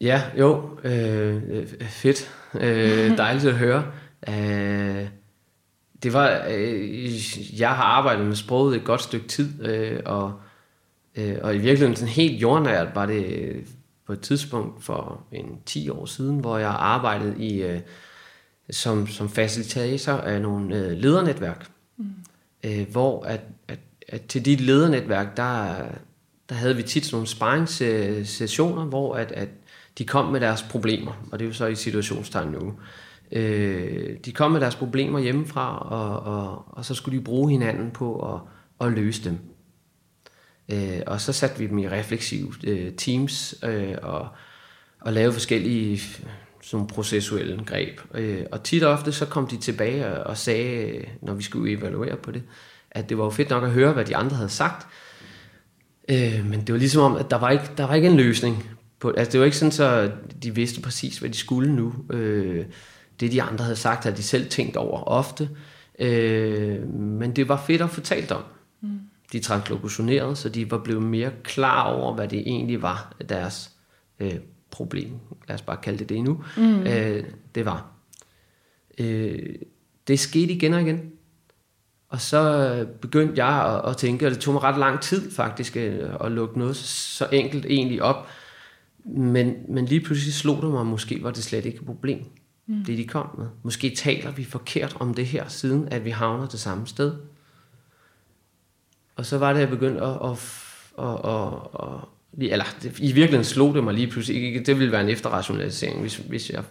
Ja, jo, øh, fedt. Øh, <laughs> dejligt at høre. Øh, det var, øh, jeg har arbejdet med sproget et godt stykke tid, øh, og, øh, og i virkeligheden sådan helt jordnært var det på et tidspunkt for en 10 år siden, hvor jeg arbejdede i, øh, som, som facilitator af nogle øh, ledernetværk, mm. øh, hvor at, at, at til dit ledernetværk, der, der havde vi tit sådan nogle sparringssessioner, hvor at, at de kom med deres problemer, og det er jo så i situationstegn nu. Øh, de kom med deres problemer hjemmefra, og, og, og så skulle de bruge hinanden på at, at løse dem. Øh, og så satte vi dem i refleksive øh, teams øh, og, og lavede forskellige sådan processuelle greb. Øh, og tit og ofte så kom de tilbage og, og sagde, når vi skulle evaluere på det, at det var jo fedt nok at høre, hvad de andre havde sagt. Øh, men det var ligesom om, at der var ikke, der var ikke en løsning. På, altså det var ikke sådan, så de vidste præcis, hvad de skulle nu. Øh, det de andre havde sagt, havde de selv tænkt over ofte. Øh, men det var fedt at fortalt om. Mm de translokutionerede, så de var blevet mere klar over, hvad det egentlig var, deres øh, problem, lad os bare kalde det det nu, mm. øh, det var. Øh, det skete igen og igen. Og så begyndte jeg at, at tænke, og det tog mig ret lang tid faktisk, øh, at lukke noget så enkelt egentlig op. Men, men lige pludselig slog det mig, at måske var det slet ikke et problem, mm. det de kom med. Måske taler vi forkert om det her, siden at vi havner det samme sted. Og så var det, jeg begyndte at, at, at, at, at eller i virkeligheden slog det mig lige pludselig. Ikke, det ville være en efterrationalisering, hvis, hvis jeg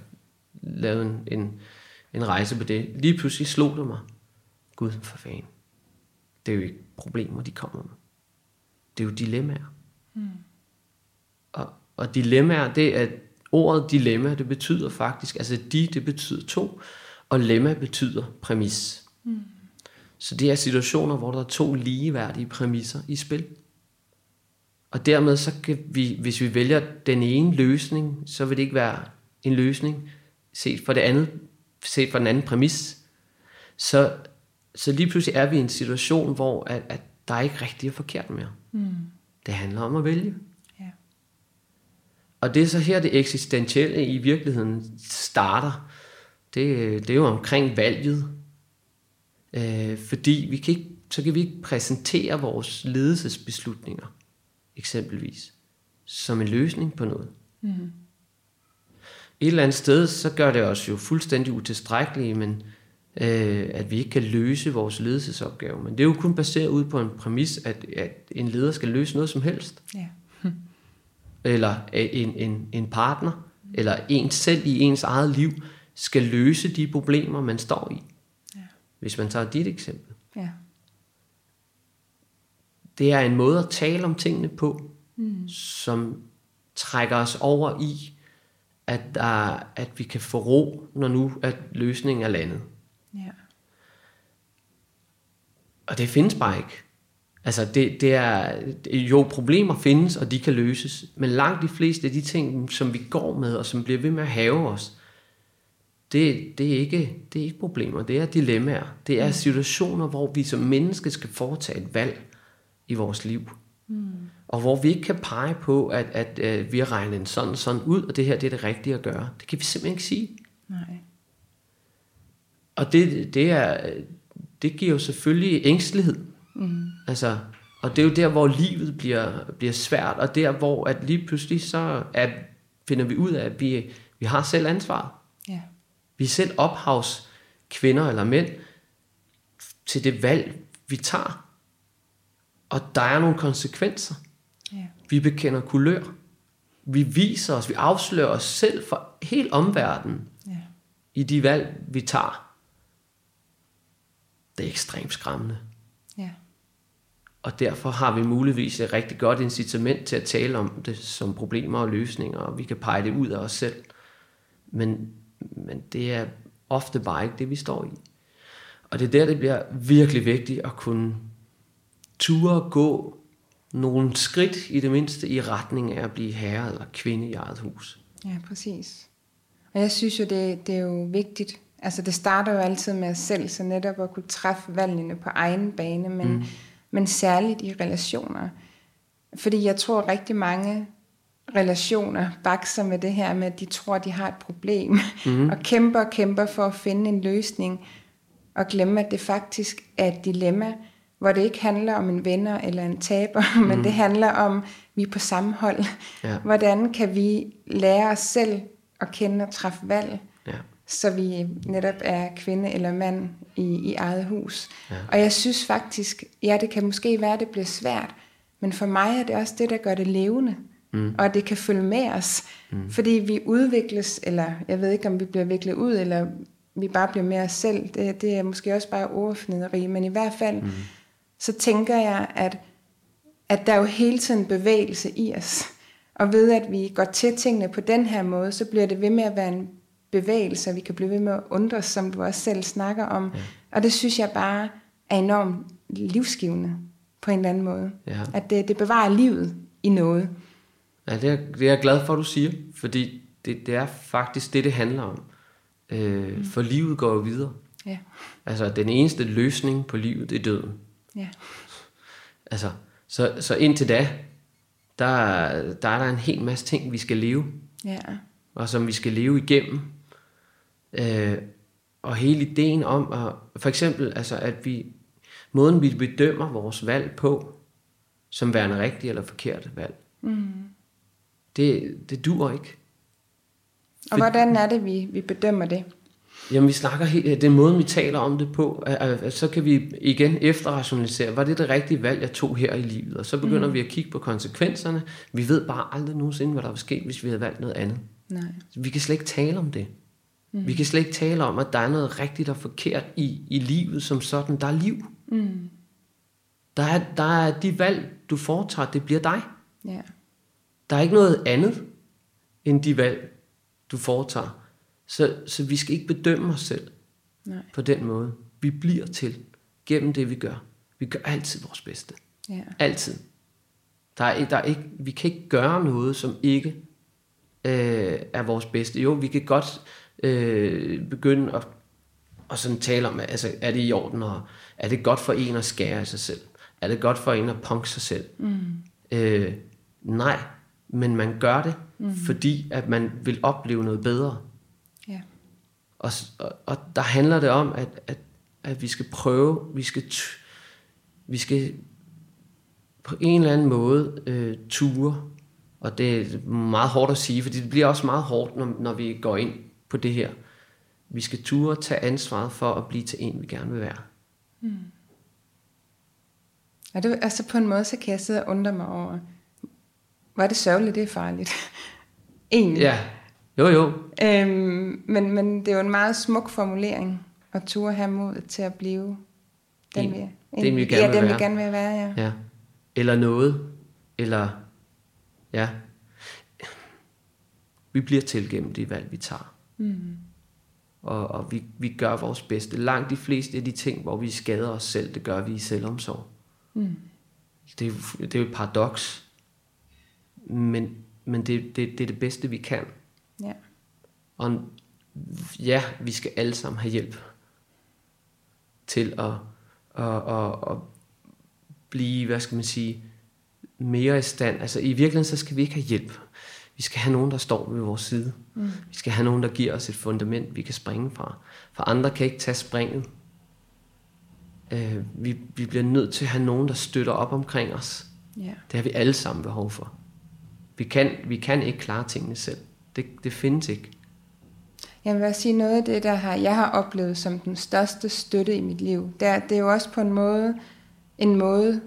lavede en, en, en rejse på det. Lige pludselig slog det mig. Gud for fanden. Det er jo ikke problemer, de kommer med. Det er jo dilemmaer. Mm. Og, og dilemmaer, det er ordet dilemma, det betyder faktisk, altså de, det betyder to, og lemma betyder præmis. Mm. Så det er situationer, hvor der er to ligeværdige præmisser i spil. Og dermed så kan vi, hvis vi vælger den ene løsning, så vil det ikke være en løsning set fra det andet, set fra den anden præmis. Så, så lige pludselig er vi i en situation, hvor at, at der er ikke rigtig er forkert mere. Mm. Det handler om at vælge. Ja. Og det er så her, det eksistentielle i virkeligheden starter. Det, det er jo omkring valget. Øh, fordi vi kan ikke så kan vi ikke præsentere vores ledelsesbeslutninger, eksempelvis, som en løsning på noget. Mm. Et eller andet sted, så gør det os jo fuldstændig utilstrækkelige, men øh, at vi ikke kan løse vores ledelsesopgave. Men det er jo kun baseret ud på en præmis, at, at en leder skal løse noget som helst. Ja. <laughs> Eller en, en, en partner, eller en selv i ens eget liv, skal løse de problemer, man står i. Ja. Hvis man tager dit eksempel. Ja. Det er en måde at tale om tingene på, mm. som trækker os over i, at, der, at vi kan få ro, når nu at løsningen er landet. Ja. Og det findes bare ikke. Altså, det, det er, jo, problemer findes, og de kan løses, men langt de fleste af de ting, som vi går med, og som bliver ved med at have os, det, det, er, ikke, det er ikke problemer, det er dilemmaer. Det er situationer, hvor vi som menneske skal foretage et valg i vores liv. Mm. Og hvor vi ikke kan pege på, at, at, at vi har regnet en sådan sådan ud, og det her det er det rigtige at gøre. Det kan vi simpelthen ikke sige. Nej. Og det, det, er, det giver jo selvfølgelig ængstelighed. Mm. Altså, og det er jo der, hvor livet bliver, bliver svært, og der, hvor at lige pludselig så at, finder vi ud af, at vi, vi har selv ansvaret. Ja. Vi er selv ophavs kvinder eller mænd til det valg, vi tager. Og der er nogle konsekvenser. Ja. Vi bekender kulør. Vi viser os, vi afslører os selv for helt omverdenen Ja. i de valg, vi tager. Det er ekstremt skræmmende. Ja. Og derfor har vi muligvis et rigtig godt incitament til at tale om det som problemer og løsninger, og vi kan pege det ud af os selv. Men, men det er ofte bare ikke det, vi står i. Og det er der, det bliver virkelig vigtigt at kunne ture gå nogle skridt i det mindste i retning af at blive herre eller kvinde i eget hus. Ja, præcis. Og jeg synes jo, det, det er jo vigtigt. Altså, det starter jo altid med os selv, så netop at kunne træffe valgene på egen bane, men, mm. men særligt i relationer. Fordi jeg tror rigtig mange relationer bakser med det her med, at de tror, de har et problem, mm. og kæmper og kæmper for at finde en løsning, og glemme, at det faktisk er et dilemma, hvor det ikke handler om en vinder eller en taber, mm. <laughs> men det handler om, at vi er på samme hold. Ja. Hvordan kan vi lære os selv at kende og træffe valg. Så vi netop er kvinde eller mand i, i eget hus. Ja. Og jeg synes faktisk, ja, det kan måske være, at det bliver svært, men for mig er det også det, der gør det levende. Mm. Og det kan følge med os. Mm. Fordi vi udvikles, eller jeg ved ikke, om vi bliver viklet ud, eller vi bare bliver mere os selv. Det, det er måske også bare ordfnideri, men i hvert fald, mm. så tænker jeg, at, at der er jo hele tiden bevægelse i os. Og ved at vi går til tingene på den her måde, så bliver det ved med at være en bevægelse, og vi kan blive ved med at undres, som du også selv snakker om. Ja. Og det synes jeg bare er enormt livsgivende på en eller anden måde. Ja. At det, det bevarer livet i noget. Ja, det er, det er jeg glad for, at du siger, fordi det, det er faktisk det, det handler om. Øh, mm. For livet går jo videre. Ja. Altså, den eneste løsning på livet, det er døden. Ja. Altså, så, så indtil da, der, der er der en hel masse ting, vi skal leve, Ja. og som vi skal leve igennem. Øh, og hele ideen om, at, for eksempel, altså, at vi, måden vi bedømmer vores valg på, som værende rigtigt eller forkert valg, Mm. det, det dur ikke. Og hvordan er det, vi, vi bedømmer det? Jamen, vi snakker helt, den måde, vi taler om det på, så kan vi igen efterrationalisere, var det det rigtige valg, jeg tog her i livet? Og så begynder mm. vi at kigge på konsekvenserne. Vi ved bare aldrig nogensinde, hvad der var sket, hvis vi havde valgt noget andet. Nej. Vi kan slet ikke tale om det. Mm. Vi kan slet ikke tale om, at der er noget rigtigt og forkert i, i livet som sådan. Der er liv. Mm. Der er, der er de valg, du foretager, det bliver dig. Ja. Der er ikke noget andet end de valg, du foretager. Så, så vi skal ikke bedømme os selv Nej. på den måde. Vi bliver til gennem det, vi gør. Vi gør altid vores bedste. Ja. Altid. Der er, der er ikke, vi kan ikke gøre noget, som ikke øh, er vores bedste. Jo, vi kan godt øh, begynde at, at sådan tale om, altså, er det i orden, og er det godt for en at skære i sig selv? Er det godt for en at punke sig selv? Mm. Øh, nej, men man gør det, mm. fordi at man vil opleve noget bedre. Ja. Og, og, og der handler det om, at, at, at vi skal prøve, vi skal, vi skal på en eller anden måde øh, ture, og det er meget hårdt at sige, fordi det bliver også meget hårdt, når, når vi går ind på det her. Vi skal ture tage ansvaret for at blive til en, vi gerne vil være. Og det, altså på en måde, så kan jeg sidde og undre mig over, er det sørgeligt, det er farligt. <laughs> Egentlig. Ja, jo jo. Øhm, men, men det er jo en meget smuk formulering, at turde have mod til at blive den, En- vi, den, vi gerne ja, vil den, være. vi gerne vil være. Ja. Ja. Eller noget. Eller, ja. Vi bliver til gennem det valg, vi tager. Mm. Og, og vi, vi gør vores bedste. Langt de fleste af de ting, hvor vi skader os selv, det gør vi i selvomsorg. Mm. Det, er, det er jo et paradoks. Men, men det, det, det er det bedste, vi kan. Ja. Og ja, vi skal alle sammen have hjælp til at, at, at, at blive, hvad skal man sige, mere i stand. Altså i virkeligheden, så skal vi ikke have hjælp. Vi skal have nogen, der står ved vores side. Mm. Vi skal have nogen, der giver os et fundament, vi kan springe fra. For andre kan ikke tage springet. Øh, vi, vi bliver nødt til at have nogen, der støtter op omkring os. ja. Det har vi alle sammen behov for. Vi kan, vi kan ikke klare tingene selv. Det, det findes ikke. Jeg vil også sige noget af det, der har, jeg har oplevet som den største støtte i mit liv. Det er, det er jo også på en måde, en måde,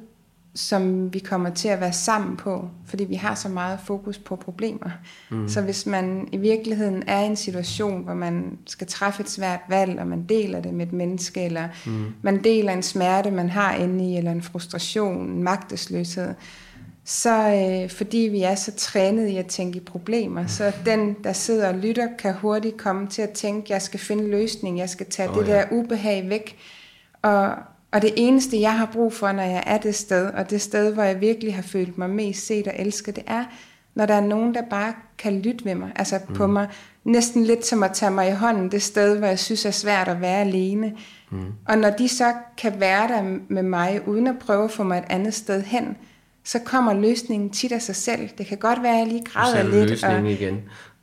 som vi kommer til at være sammen på, fordi vi har så meget fokus på problemer. Mm. Så hvis man i virkeligheden er i en situation, hvor man skal træffe et svært valg, og man deler det med et menneske, eller mm. man deler en smerte, man har inde i, eller en frustration, en magtesløshed, så øh, fordi vi er så trænet i at tænke i problemer, så den, der sidder og lytter, kan hurtigt komme til at tænke, jeg skal finde løsning, jeg skal tage oh, det ja. der ubehag væk. Og, og det eneste, jeg har brug for, når jeg er det sted, og det sted, hvor jeg virkelig har følt mig mest set og elsket, det er, når der er nogen, der bare kan lytte ved mig, altså mm. på mig, næsten lidt som at tage mig i hånden, det sted, hvor jeg synes er svært at være alene. Mm. Og når de så kan være der med mig, uden at prøve at få mig et andet sted hen, så kommer løsningen tit af sig selv. Det kan godt være, at jeg lige græder er lidt. og, igen.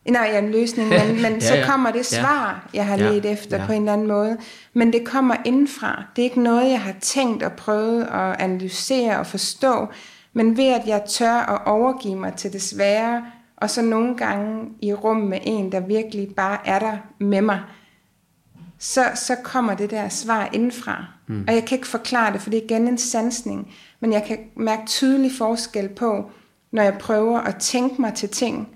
Nej, ja, en løsning, men, <laughs> men Ja, så ja. kommer det Ja. svar, jeg har Ja. let efter Ja. på en eller anden måde. Men det kommer indenfra. Det er ikke noget, jeg har tænkt og prøvet at analysere og forstå. Men ved at jeg tør at overgive mig til det svære, og så nogle gange i rum med en, der virkelig bare er der med mig, så, så kommer det der svar indenfra. Mm. Og jeg kan ikke forklare det, for det er igen en sansning. Men jeg kan mærke tydelig forskel på, når jeg prøver at tænke mig til ting,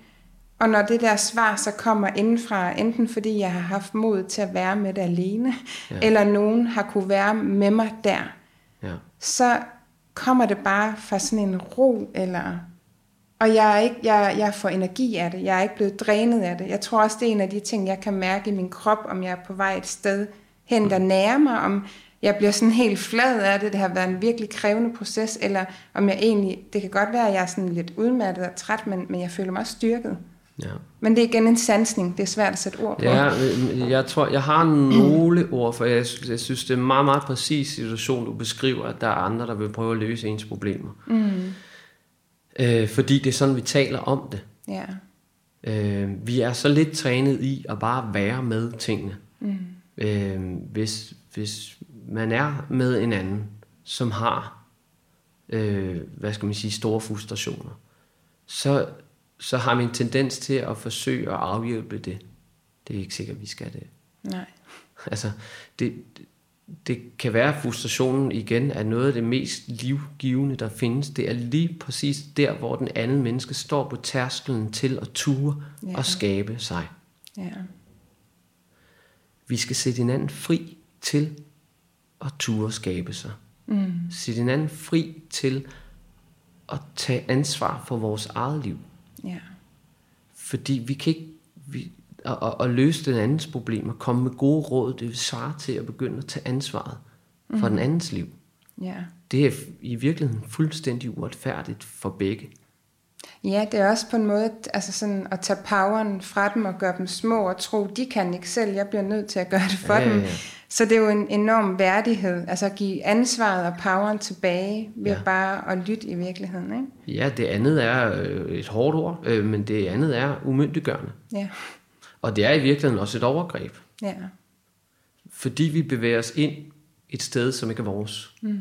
og når det der svar så kommer indenfra, enten fordi jeg har haft mod til at være med det alene, ja. eller nogen har kunne være med mig der, Ja. så kommer det bare fra sådan en ro, eller... Og jeg er, ikke, jeg, jeg får energi af det. Jeg er ikke blevet drænet af det. Jeg tror også, det er en af de ting, jeg kan mærke i min krop, om jeg er på vej et sted hen, der nærer mig, om jeg bliver sådan helt flad af det. Det har været en virkelig krævende proces, eller om jeg egentlig... Det kan godt være, at jeg er sådan lidt udmattet og træt, men, men jeg føler mig også styrket. Ja. Men det er igen en sansning. Det er svært at sætte ord på. Ja, jeg tror, jeg har nogle ord, for jeg, synes- jeg synes, det er en meget, meget præcis situation, du beskriver, at der er andre, der vil prøve at løse ens problemer. Mm. Øh, fordi det er sådan, vi taler om det. ja. Øh, vi er så lidt trænet i at bare være med tingene. Mm. Øh, hvis, hvis man er med en anden, som har, øh, hvad skal man sige, store frustrationer, så, så har vi en tendens til at forsøge at afhjælpe det. Det er ikke sikkert, at vi skal det. Nej. <laughs> Altså, det, det kan være, at frustrationen igen er noget af det mest livgivende, der findes. Det er lige præcis der, hvor den anden menneske står på tærskelen til at ture Ja. og skabe sig. Ja. Vi skal sætte hinanden fri til at ture skabe sig. Mm. Sætte hinanden fri til at tage ansvar for vores eget liv. Ja. Fordi vi kan ikke vi, at, at, at løse den andens problemer, komme med gode råd, det vil svare til at begynde at tage ansvaret for den andens liv. Ja. Det er i virkeligheden fuldstændig uretfærdigt for begge. Ja, det er også på en måde altså sådan at tage poweren fra dem og gøre dem små og tro, de kan ikke selv, jeg bliver nødt til at gøre det for Ja, ja, dem. ja. Så det er jo en enorm værdighed, altså at give ansvaret og poweren tilbage ved Ja. ja. bare at lytte i virkeligheden. Ikke? Ja, det andet er øh, et hårdt ord, øh, men det andet er umyndiggørende. Ja. Og det er i virkeligheden også et overgreb. Ja. Fordi vi bevæger os ind et sted, som ikke er vores. Mm.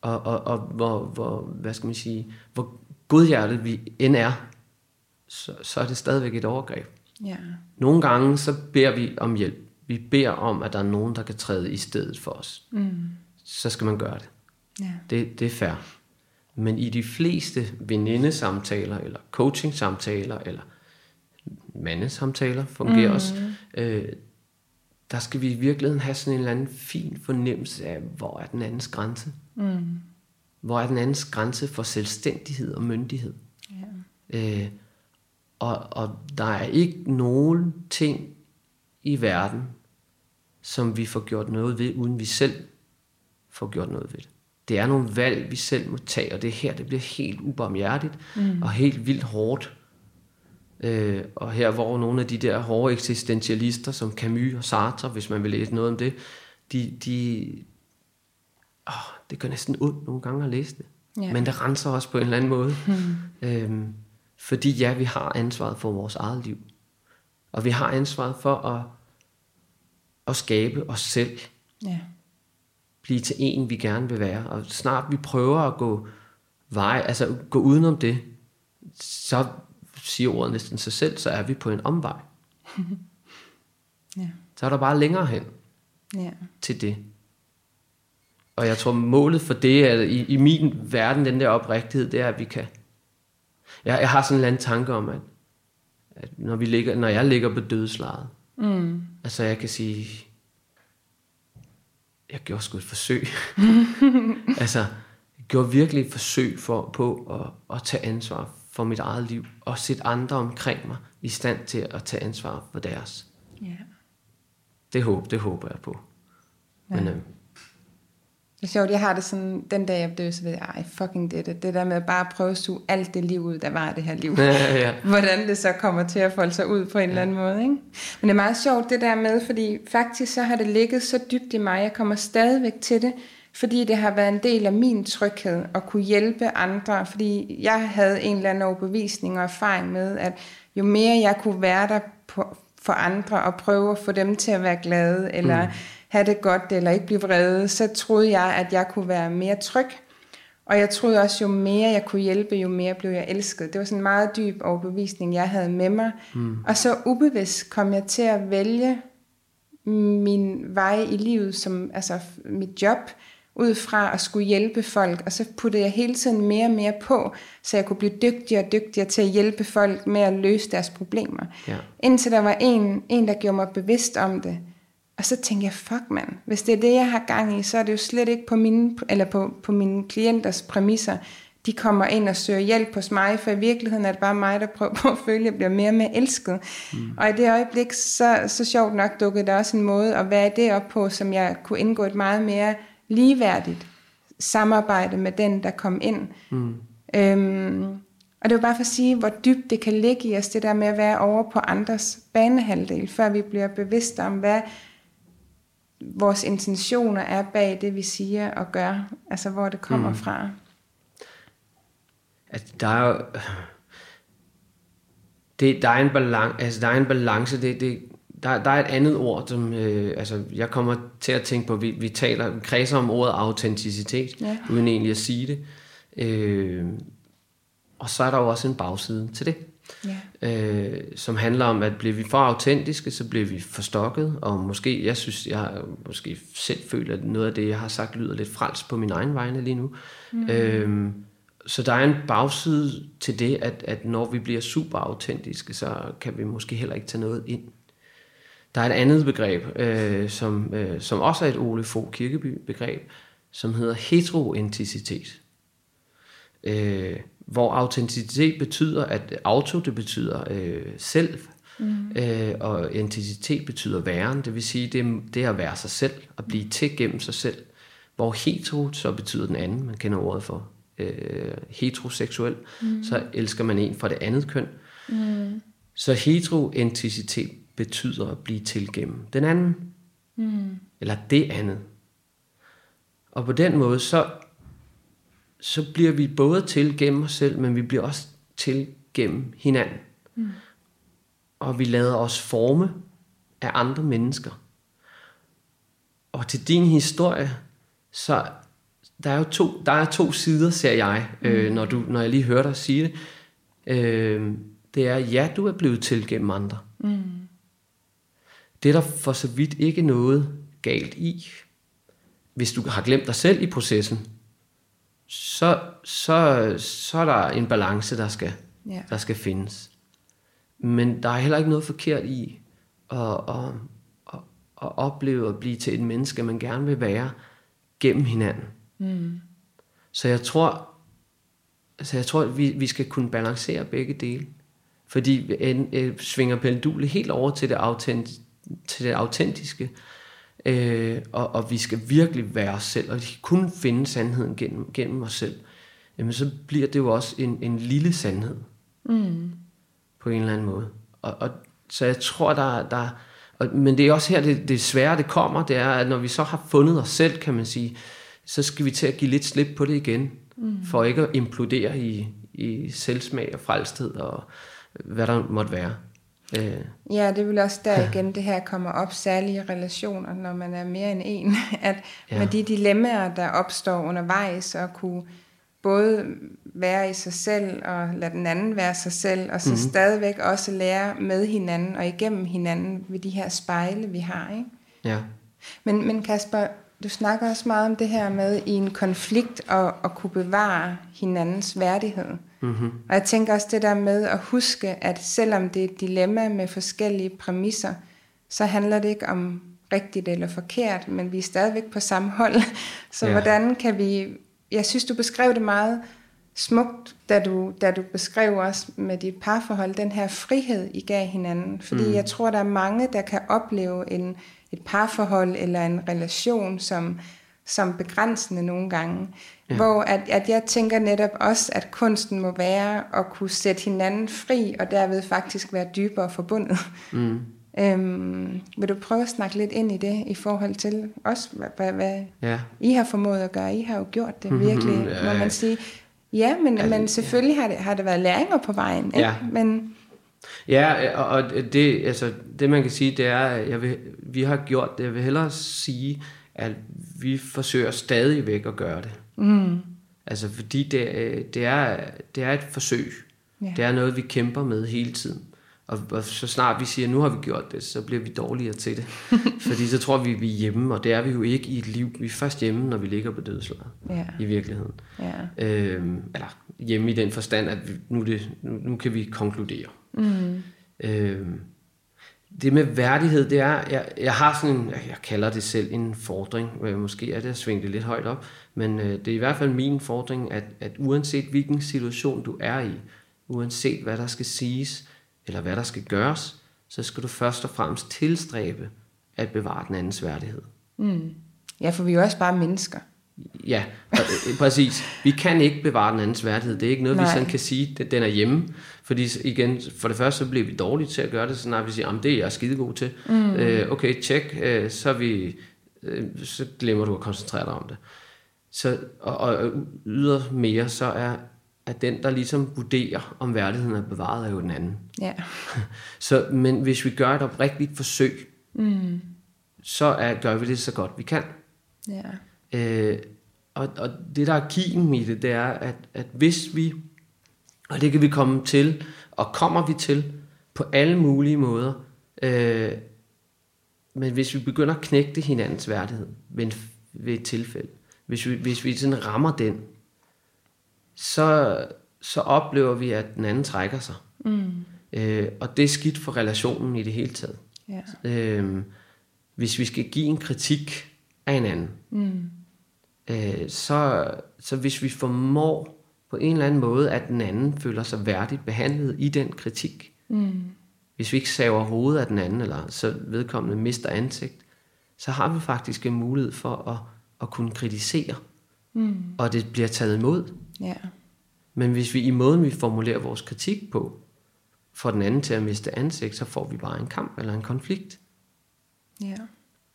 Og, og, og hvor, hvor, hvad skal man sige, hvor godhjertet vi end er, så, så er det stadigvæk et overgreb. Ja. Nogle gange så beder vi om hjælp. Vi beder om, at der er nogen, der kan træde i stedet for os. Mm. Så skal man gøre det. Ja. Det, det er fair. Men i de fleste venindesamtaler, eller coaching-samtaler, eller mandesamtaler fungerer mm. også, øh, der skal vi i virkeligheden have sådan en eller anden fin fornemmelse af, hvor er den andens grænse. Mm. Hvor er den andens grænse for selvstændighed og myndighed. Ja. Øh, og, og der er ikke nogen ting i verden, som vi får gjort noget ved, uden vi selv får gjort noget ved det. Det er nogle valg, vi selv må tage, og det her, det bliver helt ubarmhjertigt mm. og helt vildt hårdt. Øh, og her, hvor nogle af de der hårde eksistentialister, som Camus og Sartre, hvis man vil læse noget om det, de, de åh, det gør næsten ondt nogle gange at læse det. Ja. Men det renser også på en eller anden måde. Mm. <laughs> Øhm, fordi ja, vi har ansvaret for vores eget liv. Og vi har ansvaret for at, at skabe os selv. Ja. Blive til en, vi gerne vil være. Og snart vi prøver at gå vej, altså gå udenom det, så siger ordet næsten sig selv, så er vi på en omvej. <laughs> Ja. Så er der bare længere hen Ja. til det. Og jeg tror, målet for det, er, i, i min verden, den der oprigtighed, det er, at vi kan... Jeg, jeg har sådan en eller anden tanke om, at, at når, vi ligger, når jeg ligger på dødslejet, Mm. altså jeg kan sige, jeg gjorde sgu et forsøg. <laughs> altså, jeg gjorde virkelig et forsøg for, på at, at tage ansvar for mit eget liv, og sætte andre omkring mig i stand til at tage ansvar for deres. Ja. Det, håb, det håber jeg på. Ja. Men, øh, Det er sjovt, jeg har det sådan, den dag jeg døde, så ved jeg, ej, fucking det, det, det der med at bare prøve at suge alt det liv ud, der var i det her liv. ja, ja. <laughs> Hvordan det så kommer til at folde sig ud på en ja. eller anden måde, ikke? Men det er meget sjovt det der med, fordi faktisk så har det ligget så dybt i mig, jeg kommer stadigvæk til det, fordi det har været en del af min tryghed at kunne hjælpe andre, fordi jeg havde en eller anden overbevisning og erfaring med, at jo mere jeg kunne være der på, for andre og prøve at få dem til at være glade, eller mm. Have det godt, eller ikke blive vrede, så troede jeg, at jeg kunne være mere tryg. Og jeg troede også, jo mere jeg kunne hjælpe, jo mere blev jeg elsket. Det var sådan en meget dyb overbevisning, jeg havde med mig. Mm. Og så ubevidst kom jeg til at vælge min vej i livet, som altså mit job, ud fra at skulle hjælpe folk, og så puttede jeg hele tiden mere og mere på, så jeg kunne blive dygtigere og dygtigere til at hjælpe folk med at løse deres problemer. Ja. Indtil der var en, en, der gjorde mig bevidst om det. Og så tænkte jeg, fuck mand, hvis det er det, jeg har gang i, så er det jo slet ikke på mine, eller på, på mine klienters præmisser. De kommer ind og søger hjælp hos mig, for i virkeligheden er det bare mig, der prøver på at føle, at jeg bliver mere og mere elsket. Mm. Og i det øjeblik, så, så sjovt nok dukkede der også en måde at være det op på, som jeg kunne indgå et meget mere ligeværdigt samarbejde med den, der kom ind. Mm. Øhm, og det var bare for at sige, hvor dybt det kan ligge i os, det der med at være over på andres banehalvdel, før vi bliver bevidste om, hvad vores intentioner er bag det, vi siger og gør, altså hvor det kommer mm. fra. Altså, der er jo... Det, der, er en balance, altså, der er en balance, det, det, der, der er et andet ord, som øh, altså, jeg kommer til at tænke på, vi, vi taler, vi kredser om ordet autenticitet, Ja. uden egentlig at sige det. Øh, og så er der jo også en bagside til det, Ja. øh, som handler om, at bliver vi for autentiske, så bliver vi forstokket, og måske, jeg synes, jeg har måske selv føler, at noget af det, jeg har sagt, lyder lidt frelst på min egen vegne lige nu. Mm. Øh, så der er en bagside til det, at, at når vi bliver super autentiske, så kan vi måske heller ikke tage noget ind. Der er et andet begreb, øh, som, øh, som også er et Ole Fogh Kirkeby begreb, som hedder heteroenticitet. Øh, hvor autenticitet betyder, at auto det betyder øh, selv, mm. øh, og enticitet betyder væren, det vil sige, det, det er at være sig selv, at blive til gennem sig selv. Hvor hetero så betyder den anden, man kender ordet for øh, heteroseksuel, mm. så elsker man en fra det andet køn. Mm. Så heteroenticitet betyder at blive til gennem den anden, mm. eller det andet. Og på den måde, så, så bliver vi både til gennem os selv, men vi bliver også til gennem hinanden. Mm. Og vi lader os forme af andre mennesker. Og til din historie, så der er jo to, der er to sider, ser jeg, øh, når, du, når jeg lige hører dig sige det. Øh, det er, ja, du er blevet til gennem andre. Mm. Det er der for så vidt ikke noget galt i. Hvis du har glemt dig selv i processen, så, så, så er der en balance, der skal, Ja. der skal findes. Men der er heller ikke noget forkert i at, at, at, at opleve at blive til et menneske, man gerne vil være gennem hinanden. Mm. Så jeg tror, altså jeg tror, at vi, vi skal kunne balancere begge dele. Fordi en, en, svinger pendulet helt over til det, autent, til det autentiske, øh, og, og vi skal virkelig være os selv, og kun finde sandheden gennem, gennem os selv, jamen så bliver det jo også en, en lille sandhed. Mm. På en eller anden måde. Og, og, så jeg tror, der, der og, men det er også her, det, det svære, det kommer, det er, at når vi så har fundet os selv, kan man sige, så skal vi til at give lidt slip på det igen, mm. for ikke at implodere i, i selvsmag og frelsthed og hvad der måtte være. Øh, Ja, det vil også der igen, det her kommer op, særlige relationer, når man er mere end en, <laughs> at Ja. med de dilemmaer, der opstår undervejs, og kunne både være i sig selv, og lade den anden være sig selv, og så Mhm. mm-hmm. stadigvæk også lære med hinanden, og igennem hinanden ved de her spejle, vi har, ikke? ja. Men, men Kasper, du snakker også meget om det her med i en konflikt at, at kunne bevare hinandens værdighed. Mm-hmm. Og jeg tænker også det der med at huske, at selvom det er et dilemma med forskellige præmisser, så handler det ikke om rigtigt eller forkert, men vi er stadigvæk på samme hold. <laughs> Så ja. hvordan kan vi... Jeg synes, du beskrev det meget smukt, da du, da du beskrev også med dit parforhold, den her frihed, I gav hinanden. Fordi mm. jeg tror, der er mange, der kan opleve en, et parforhold eller en relation som, som begrænsende nogle gange. Ja. Hvor at, at jeg tænker netop også, at kunsten må være at kunne sætte hinanden fri, og derved faktisk være dybere forbundet. Mm. <laughs> Øhm, vil du prøve at snakke lidt ind i det, i forhold til også, hvad, hvad, hvad Ja. I har formået at gøre? I har jo gjort det <laughs> virkelig, Mhm, ja, må ja. man sige. Ja, men, men selvfølgelig har det, har det været læringer på vejen. Ikke? Ja. Men Ja, og og det, altså, det man kan sige, det er, at jeg vil, vi har gjort det. Jeg vil hellere sige, at vi forsøger stadigvæk at gøre det. Mm. Altså fordi det, øh, det, er, det er et forsøg. Ja. Det er noget, vi kæmper med hele tiden. Og, og så snart vi siger, nu har vi gjort det, så bliver vi dårligere til det. <laughs> fordi så tror vi, vi er hjemme, og det er vi jo ikke i et liv. Vi er først hjemme, når vi ligger på dødslaget. Ja. I virkeligheden. ja. Øhm, eller hjemme i den forstand, at vi, nu, det, nu, nu kan vi konkludere. Mm. Øhm, det med værdighed, det er, jeg, jeg har sådan en, jeg kalder det selv en fordring, måske er det at svinge det lidt højt op, men øh, det er i hvert fald min fordring, at, at uanset hvilken situation du er i, uanset hvad der skal siges, eller hvad der skal gøres, så skal du først og fremmest tilstræbe at bevare den andens værdighed. Mm. ja, for vi er jo også bare mennesker. Ja, pr- øh, præcis. Vi kan ikke bevare den andens værdighed. Det er ikke noget, Nej. vi sådan kan sige, at den er hjemme. Fordi igen, for det første, så bliver vi dårlige til at gøre det, så når vi siger, at det er jeg skide god til. Mm. Øh, okay, tjek, øh, så, er vi, øh, så glemmer du at koncentrere dig om det. Så, og, og yder mere, så er, at den, der ligesom vurderer, om værdigheden er bevaret, er jo den anden. Ja. <laughs> Så, men hvis vi gør et oprigtigt forsøg, mm. så er, gør vi det så godt vi kan. ja. Øh, og, og det der er kimen i det, det er, at, at hvis vi, og det kan vi komme til, og kommer vi til, på alle mulige måder, øh, men hvis vi begynder at knægte hinandens værdighed ved, en, ved et tilfælde, hvis vi, hvis vi sådan rammer den, så, så oplever vi, at den anden trækker sig. Mm. Øh, og det er skidt for relationen i det hele taget. ja. Øh, hvis vi skal give en kritik af hinanden, mm. Øh, så, så hvis vi formår på en eller anden måde, at den anden føler sig værdigt behandlet i den kritik, mm. hvis vi ikke saver hovedet af den anden, eller så vedkommende mister ansigt, så har vi faktisk en mulighed for at, at kunne kritisere, mm. og det bliver taget imod. ja. Men hvis vi i måden, vi formulerer vores kritik på, får den anden til at miste ansigt, så får vi bare en kamp eller en konflikt. ja.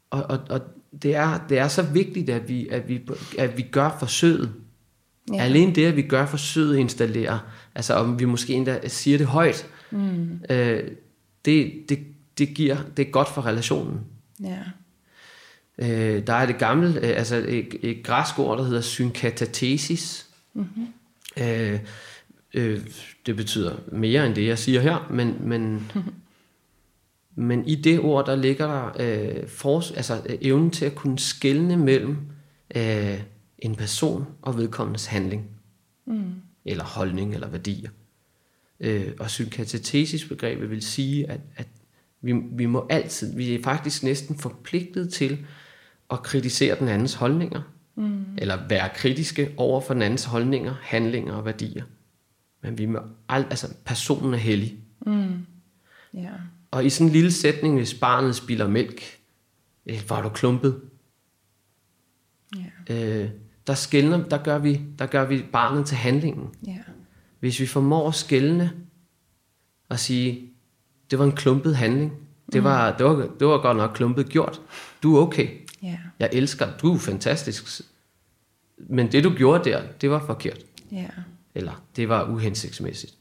Og, og, og det, er, det er så vigtigt, at vi, at vi, at vi gør forsøget. Ja. Alene det, at vi gør forsøget installere, altså om vi måske endda siger det højt, mm. øh, det, det, det, giver, det er godt for relationen. ja. Øh, der er det gamle, øh, altså et, et græsk ord, der hedder synkatatesis. Mm-hmm. Øh, øh, det betyder mere end det, jeg siger her, men, men, <laughs> men i det ord, der ligger der øh, for, altså, øh, evnen til at kunne skelne mellem øh, en person og vedkommendes handling, mm. eller holdning, eller værdier. Øh, og synkatatesis begrebet vil sige, at, at vi, vi må altid, vi er faktisk næsten forpligtet til at kritisere den andens holdninger, mm. eller være kritiske over for den andens holdninger, handlinger og værdier. Men vi må ald, altså personen er hellig. Mm. Yeah. Og i sådan en lille sætning, hvis barnet spiller mælk, øh, var du klumpet. Yeah. Øh, der, skældner, der, gør vi, der gør vi barnet til handlingen. Yeah. Hvis vi formår at skældne og sige, det var en klumpet handling. Det var, mm. det var, det var godt nok klumpet gjort. Du er okay. Yeah. Jeg elsker. Du er fantastisk. Men det du gjorde der, det var forkert. Yeah. Eller det var uhensigtsmæssigt.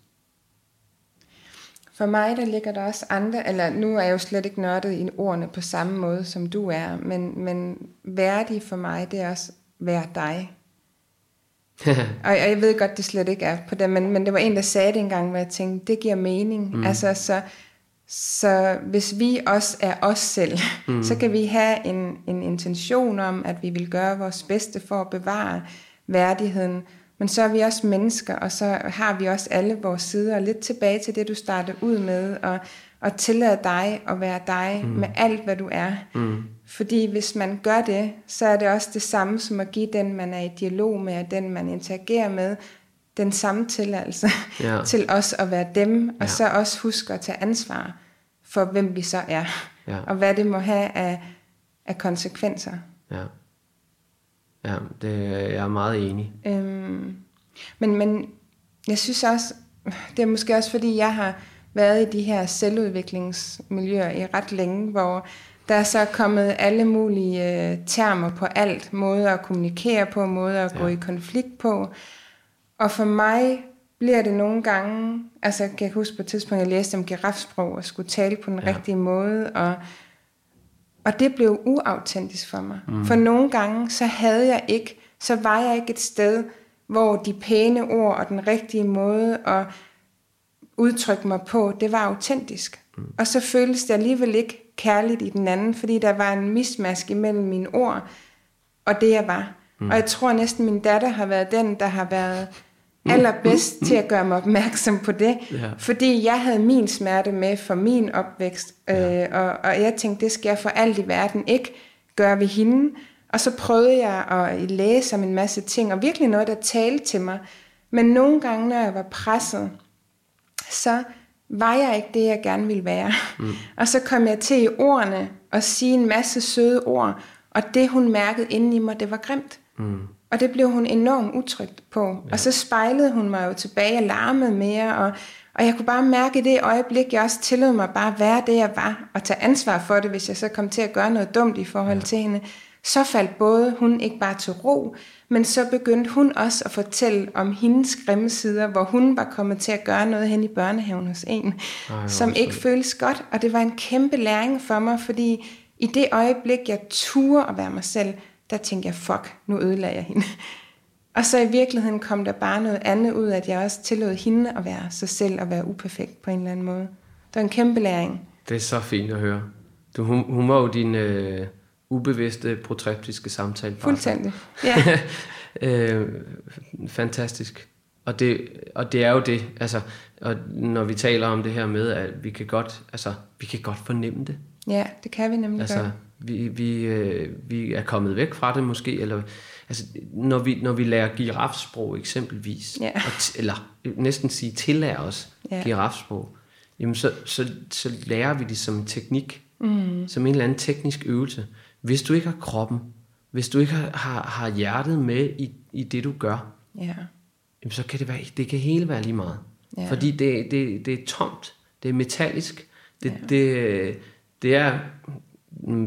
For mig der ligger der også andre, eller nu er jeg jo slet ikke nørdet i ordene på samme måde som du er, men, men værdig for mig, det er også være dig. <laughs> og, og jeg ved godt, det slet ikke er på det, men, men det var en, der sagde det engang, hvor jeg tænkte, det giver mening. Mm. Altså, så, så hvis vi også er os selv, mm. så kan vi have en, en intention om, at vi vil gøre vores bedste for at bevare værdigheden, men så er vi også mennesker, og så har vi også alle vores sider. Lidt tilbage til det, du startede ud med, og, og tillade dig at være dig mm. med alt, hvad du er. Mm. Fordi hvis man gør det, så er det også det samme som at give den, man er i dialog med, og den, man interagerer med, den samme tilladelse <laughs> ja. til os at være dem, og ja. så også huske at tage ansvar for, hvem vi så er, ja. og hvad det må have af, af konsekvenser. Ja. Ja, det, jeg er meget enig. Øhm, men, men jeg synes også, det er måske også fordi, jeg har været i de her selvudviklingsmiljøer i ret længe, hvor der er så kommet alle mulige øh, termer på alt, måder at kommunikere på, måder at ja. gå i konflikt på. Og for mig bliver det nogle gange, altså jeg kan huske på et tidspunkt, jeg læste om girafsprog og skulle tale på den ja. rigtige måde, og og det blev uautentisk for mig. Mm. For nogle gange, så havde jeg ikke, så var jeg ikke et sted, hvor de pæne ord og den rigtige måde at udtrykke mig på, det var autentisk. Mm. Og så føltes det alligevel ikke kærligt i den anden, fordi der var en mismask imellem mine ord og det, jeg var. Mm. Og jeg tror næsten, min datter har været den, der har været allerbedst til at gøre mig opmærksom på det. Ja. Fordi jeg havde min smerte med for min opvækst, øh, ja. og, og jeg tænkte, det skal jeg for alt i verden ikke gøre ved hende. Og så prøvede jeg at læse om en masse ting, og virkelig noget, der talte til mig. Men nogle gange, når jeg var presset, så var jeg ikke det, jeg gerne ville være. Mm. <laughs> Og så kom jeg til i ordene og sige en masse søde ord, og det hun mærkede inde i mig, det var grimt. Mm. Og det blev hun enormt utrygt på. Ja. Og så spejlede hun mig jo tilbage og larmede mere, og, og jeg kunne bare mærke i det øjeblik, jeg også tillod mig bare at være det, jeg var, og tage ansvar for det, hvis jeg så kom til at gøre noget dumt i forhold ja. til hende. Så faldt både hun ikke bare til ro, men så begyndte hun også at fortælle om hendes grimme sider, hvor hun var kommet til at gøre noget hen i børnehaven hos en, Ej, som ikke føles godt. Og det var en kæmpe læring for mig, fordi i det øjeblik, jeg turde at være mig selv, der tænkte jeg, fuck, nu ødelagde jeg hende. Og så i virkeligheden kom der bare noget andet ud, at jeg også tillod hende at være sig selv og være uperfekt på en eller anden måde. Det var en kæmpe læring. Det er så fint at høre. Du, hun, hun var jo din øh, ubevidste protreptiske samtale. Fuldstændig, ja. <laughs> øh, fantastisk. Og det, og det er jo det, altså, og når vi taler om det her med, at vi kan godt, altså, vi kan godt fornemme det. Ja, det kan vi nemlig altså, godt vi, vi, øh, vi er kommet væk fra det måske, eller altså, når, vi, når vi lærer girafsprog eksempelvis, ja. og t- eller næsten sige tillærer os ja. girafsprog, jamen så, så, så lærer vi det som teknik, mm. som en eller anden teknisk øvelse. Hvis du ikke har kroppen, hvis du ikke har, har, har hjertet med i, i det, du gør, ja. jamen så kan det, være, det kan hele være lige meget. Ja. Fordi det, det, det er tomt, det er metallisk, det, ja. det, det er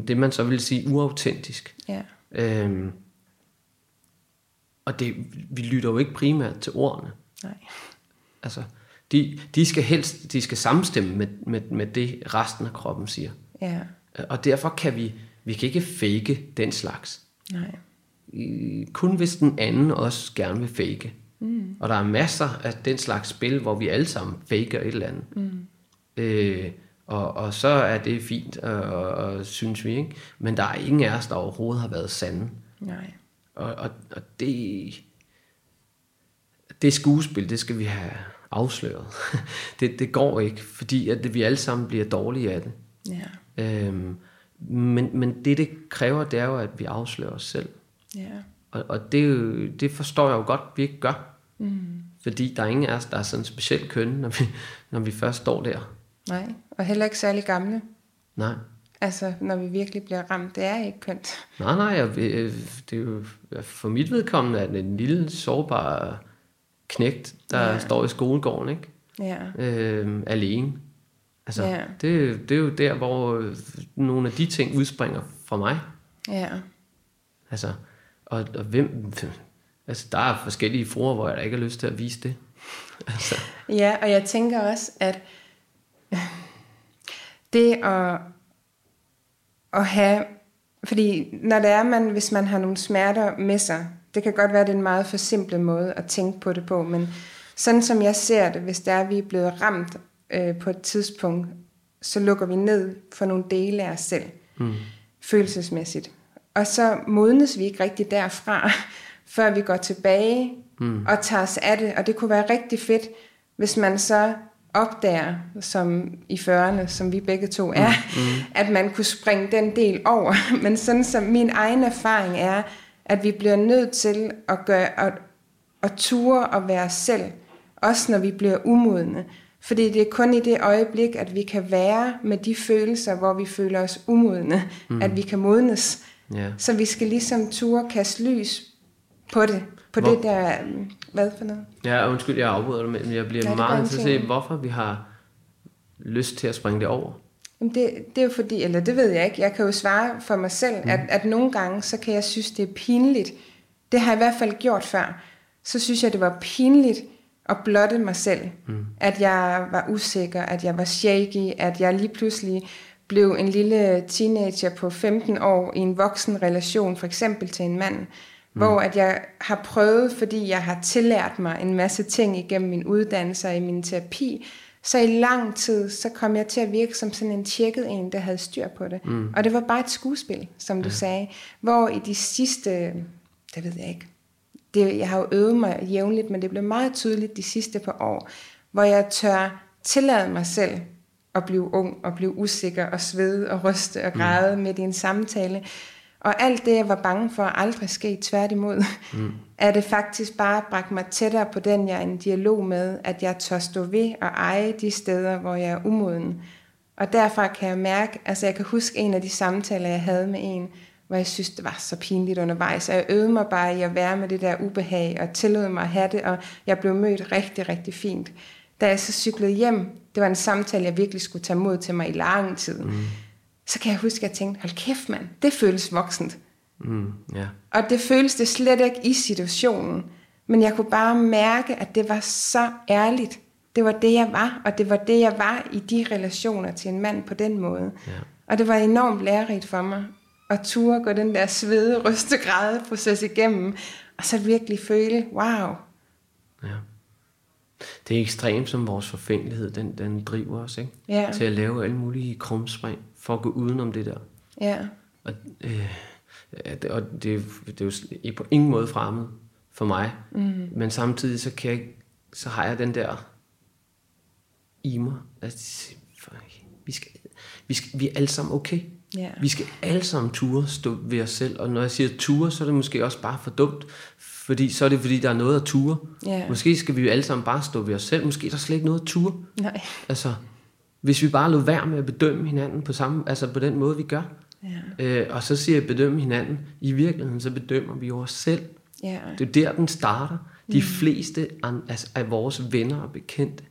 det man så vil sige uautentisk. Ja. Øhm, og det, vi lytter jo ikke primært til ordene. Nej. Altså, de, de skal helst, de skal samstemme med, med, med det resten af kroppen siger. Ja. Og derfor kan vi, vi kan ikke fake den slags. Nej. Øh, Kun hvis den anden også gerne vil fake. Mm. Og der er masser af den slags spil, hvor vi alle sammen faker et eller andet. Mm. Øh, og, og så er det fint, og, og, og synes vi, ikke? Men der er ingen af os, der overhovedet har været sande. Nej. Og, og, og det, det skuespil, det skal vi have afsløret. <laughs> det, det går ikke, fordi at vi alle sammen bliver dårlige af det. Ja. Øhm, men, men det, det kræver, det er jo, at vi afslører os selv. Ja. Og, og det, det forstår jeg jo godt, vi ikke gør. Mm. Fordi der er ingen af os, der er sådan specielt kønne, når vi, når vi først står der. Nej. Og heller ikke særlig gamle. Nej. Altså, når vi virkelig bliver ramt. Det er ikke kønt. Nej, nej, jeg, øh, det er jo, for mit vedkommende er det en lille, sårbar knægt, der Ja. står i skolegården, ikke? Ja. øh, alene. Altså, Ja. det, det er jo der, hvor øh, nogle af de ting udspringer fra mig. Ja. Altså, og, og hvem... <laughs> Altså, der er forskellige fruer, hvor jeg ikke har lyst til at vise det. <laughs> Altså, Ja, og jeg tænker også, at <laughs> det at, at have... Fordi når det er, man, hvis man har nogle smerter med sig, det kan godt være, at det er en meget forsimplet måde at tænke på det på, men sådan som jeg ser det, hvis det er, at vi er blevet ramt øh, på et tidspunkt, så lukker vi ned for nogle dele af os selv, mm. følelsesmæssigt. Og så modnes vi ikke rigtig derfra, <laughs> før vi går tilbage mm. og tager os af det. Og det kunne være rigtig fedt, hvis man så opdager, som i 40'erne, som vi begge to er, mm. at man kunne springe den del over. <laughs> Men sådan som min egen erfaring er, at vi bliver nødt til at gøre at, at ture og være selv, også når vi bliver umodne. Fordi det er kun i det øjeblik, at vi kan være med de følelser, hvor vi føler os umodne, mm. at vi kan modnes. ja. Så vi skal ligesom ture kaste lys på det. På Hvor- det der... Hvad for noget? ja, undskyld, jeg afbryder dig, men jeg bliver ja, meget interesseret i, ingenting. hvorfor vi har lyst til at springe det over. Jamen det, det er jo fordi, eller det ved jeg ikke, jeg kan jo svare for mig selv, mm. at, at nogle gange, så kan jeg synes, det er pinligt. Det har jeg i hvert fald gjort før. Så synes jeg, det var pinligt at blotte mig selv. Mm. At jeg var usikker, at jeg var shaky, at jeg lige pludselig blev en lille teenager på 15 år i en voksen relation, for eksempel til en mand, mm. Hvor at jeg har prøvet, fordi jeg har tillært mig en masse ting igennem min uddannelse og i min terapi, så i lang tid, så kom jeg til at virke som sådan en tjekket en, der havde styr på det. Mm. Og det var bare et skuespil, som du sagde, hvor i de sidste, det ved jeg ikke, det, jeg har jo øvet mig jævnligt, men det blev meget tydeligt de sidste par år, hvor jeg tør tillade mig selv at blive ung og blive usikker og svede og ryste og græde mm. midt i en samtale. Og alt det, jeg var bange for, aldrig ske tværtimod, mm. <laughs> er det faktisk bare bragt mig tættere på den, jeg er en dialog med, at jeg tør stå ved og eje de steder, hvor jeg er umoden. Og derfra kan jeg mærke, altså jeg kan huske en af de samtaler, jeg havde med en, hvor jeg synes, det var så pinligt undervejs, og jeg øvede mig bare i at være med det der ubehag, og tillod mig at have det, og jeg blev mødt rigtig, rigtig fint. Da jeg så cyklede hjem, det var en samtale, jeg virkelig skulle tage mod til mig i lang tid, mm. Så kan jeg huske, at jeg tænkte, hold kæft mand, det føles voksent. Mm, ja. Og det føles det slet ikke i situationen. Men jeg kunne bare mærke, at det var så ærligt. Det var det, jeg var, og det var det, jeg var i de relationer til en mand på den måde. Ja. Og det var enormt lærerigt for mig at ture gå den der svede, ryste, græde proces igennem, og så virkelig føle, wow, ja. Det er ekstremt, som vores forfængelighed, den, den driver os, ikke? Ja. Til at lave alle mulige krumspring, for at gå udenom det der. ja, Og, øh, og det, er- det er jo på ingen måde fremmed for mig. Mm. Men samtidig så, kan jeg, så har jeg den der i mig. Altså, vi, skal, vi, skal, vi er alle sammen okay. Ja. Vi skal alle sammen ture stå ved os selv. Og når jeg siger ture, så er det måske også bare for dumt. Fordi så er det fordi, der er noget at ture. Ja. Måske skal vi jo alle sammen bare stå ved os selv. Måske er der slet ikke noget at ture. nej, Altså, hvis vi bare lod være med at bedømme hinanden på, samme, altså på den måde, vi gør. ja, Øh, og så siger jeg bedømme hinanden. I virkeligheden, så bedømmer vi jo os selv. ja, Det er der, den starter. De mm. fleste an, altså, af vores venner og bekendte,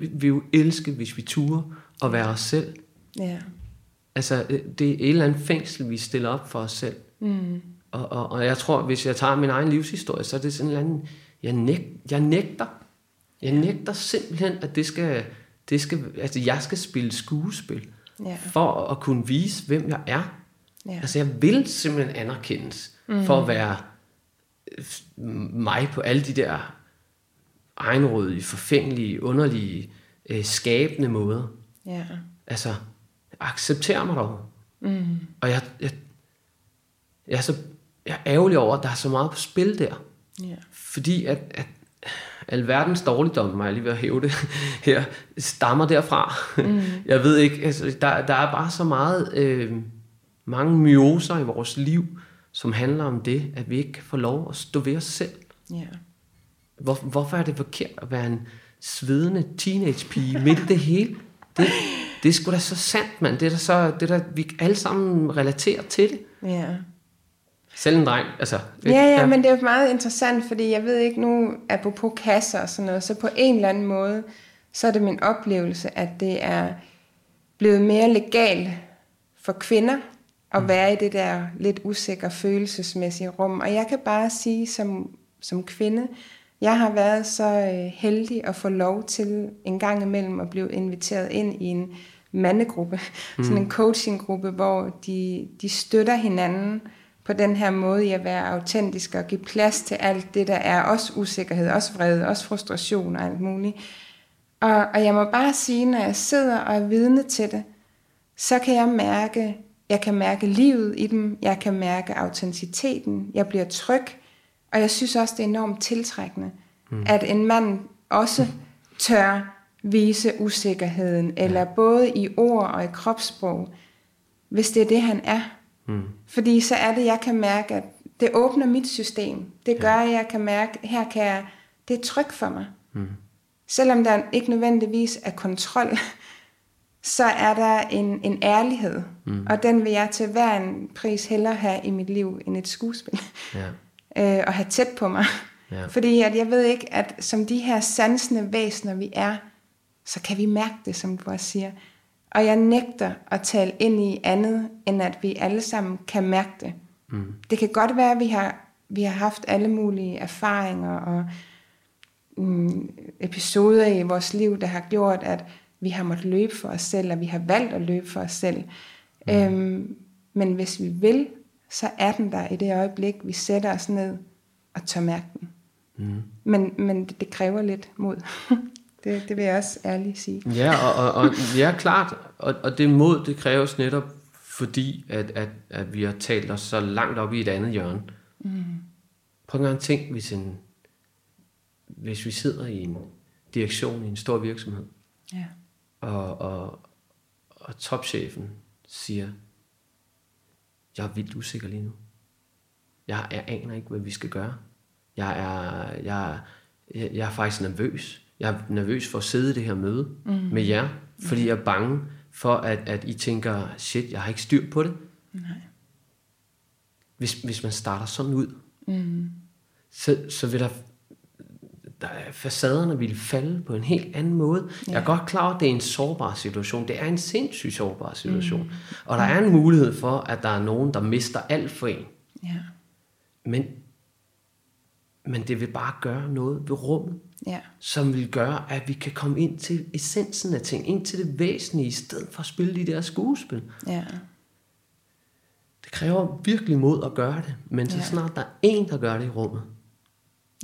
vi vil jo elske, hvis vi turer at være os selv. ja, Altså, øh, det er et eller andet fængsel, vi stiller op for os selv. mm, Og, og, og jeg tror, hvis jeg tager min egen livshistorie, så er det sådan en eller anden, jeg, næg, jeg nægter. Jeg nægter simpelthen, at det skal, det skal, altså jeg skal spille skuespil, ja, for at kunne vise, hvem jeg er. Ja. Altså jeg vil simpelthen anerkendes mm. for at være øh, mig på alle de der egenrådige, forfængelige, underlige, øh, skabende måder. Ja. Altså, accepter mig dog. Mm. Og jeg, jeg, jeg, er så, jeg er ærgerlig over, at der er så meget på spil der. Ja. Fordi at, at alverdens dårligdom, jeg lige ved at hæve det <laughs> her, stammer derfra. Mm. <laughs> Jeg ved ikke, altså, der, der er bare så meget, øh, mange myoser i vores liv, som handler om det, at vi ikke kan få lov at stå ved os selv. Ja. Hvor, hvorfor er det forkert at være en svedende teenage-pige midt i det hele? Det, det er sgu da så sandt, mand. Det er da så, det er da, vi alle sammen relaterer til det. Ja. Selv en dreng, altså. Ja, ja, men det er jo meget interessant, fordi jeg ved ikke nu, apropos kasser og sådan noget, så på en eller anden måde, så er det min oplevelse, at det er blevet mere legalt for kvinder at være i det der lidt usikre følelsesmæssige rum. Og jeg kan bare sige som, som kvinde, jeg har været så øh, heldig at få lov til en gang imellem at blive inviteret ind i en mandegruppe, mm. <laughs> sådan en coachinggruppe, hvor de, de støtter hinanden på den her måde i at være autentisk og give plads til alt det, der er også usikkerhed, også vrede, også frustration og alt muligt. Og, og jeg må bare sige, når jeg sidder og er vidne til det, så kan jeg mærke, jeg kan mærke livet i dem, jeg kan mærke autenticiteten, jeg bliver tryg, og jeg synes også, det er enormt tiltrækkende, mm. at en mand også tør vise usikkerheden, eller både i ord og i kropssprog, hvis det er det, han er. Mm. Fordi så er det, jeg kan mærke, at det åbner mit system. Det gør, at jeg kan mærke, her kan jeg, det er tryg for mig. Mm. Selvom der ikke nødvendigvis er kontrol, <laughs> så er der en, en ærlighed. Mm. Og den vil jeg til hver en pris hellere have i mit liv end et skuespil. Ja. <laughs> øh, og have tæt på mig. Ja. <laughs> Fordi at jeg ved ikke, at som de her sansende væsener vi er, så kan vi mærke det, som du også siger. Og jeg nægter at tale ind i andet, end at vi alle sammen kan mærke det. Mm. Det kan godt være, at vi har, vi har haft alle mulige erfaringer og mm, episoder i vores liv, der har gjort, at vi har måttet løbe for os selv, og vi har valgt at løbe for os selv. Mm. Øhm, men hvis vi vil, så er den der i det øjeblik, vi sætter os ned og tør mærke den. Mm. Men, men det, det kræver lidt mod. <laughs> det, det vil jeg også ærligt sige. Ja, og, og, og ja, klart. Og, og det mod, det kræves netop fordi, at, at, at vi har talt os så langt op i et andet hjørne. Mm. Prøv en gang at tænk, hvis, en, hvis vi sidder i en direktion i en stor virksomhed, ja. og, og, og topchefen siger, jeg er vildt usikker lige nu. Jeg, jeg aner ikke, hvad vi skal gøre. Jeg er, jeg, jeg, jeg er faktisk nervøs. Jeg er nervøs for at sidde i det her møde mm. med jer, fordi jeg er bange for, at, at I tænker, shit, jeg har ikke styr på det. Nej. Hvis, hvis man starter sådan ud, mm. så, så vil der, der facaderne vil falde på en helt anden måde. Ja. Jeg er godt klar over, at det er en sårbar situation. Det er en sindssygt sårbar situation. Mm. Og der er en mulighed for, at der er nogen, der mister alt for en. Ja. Men, men det vil bare gøre noget ved rummet, ja. som vil gøre, at vi kan komme ind til essensen af ting, ind til det væsentlige, i stedet for at spille de der skuespil. Ja. Det kræver virkelig mod at gøre det, men så Ja. snart der er en, der gør det i rummet,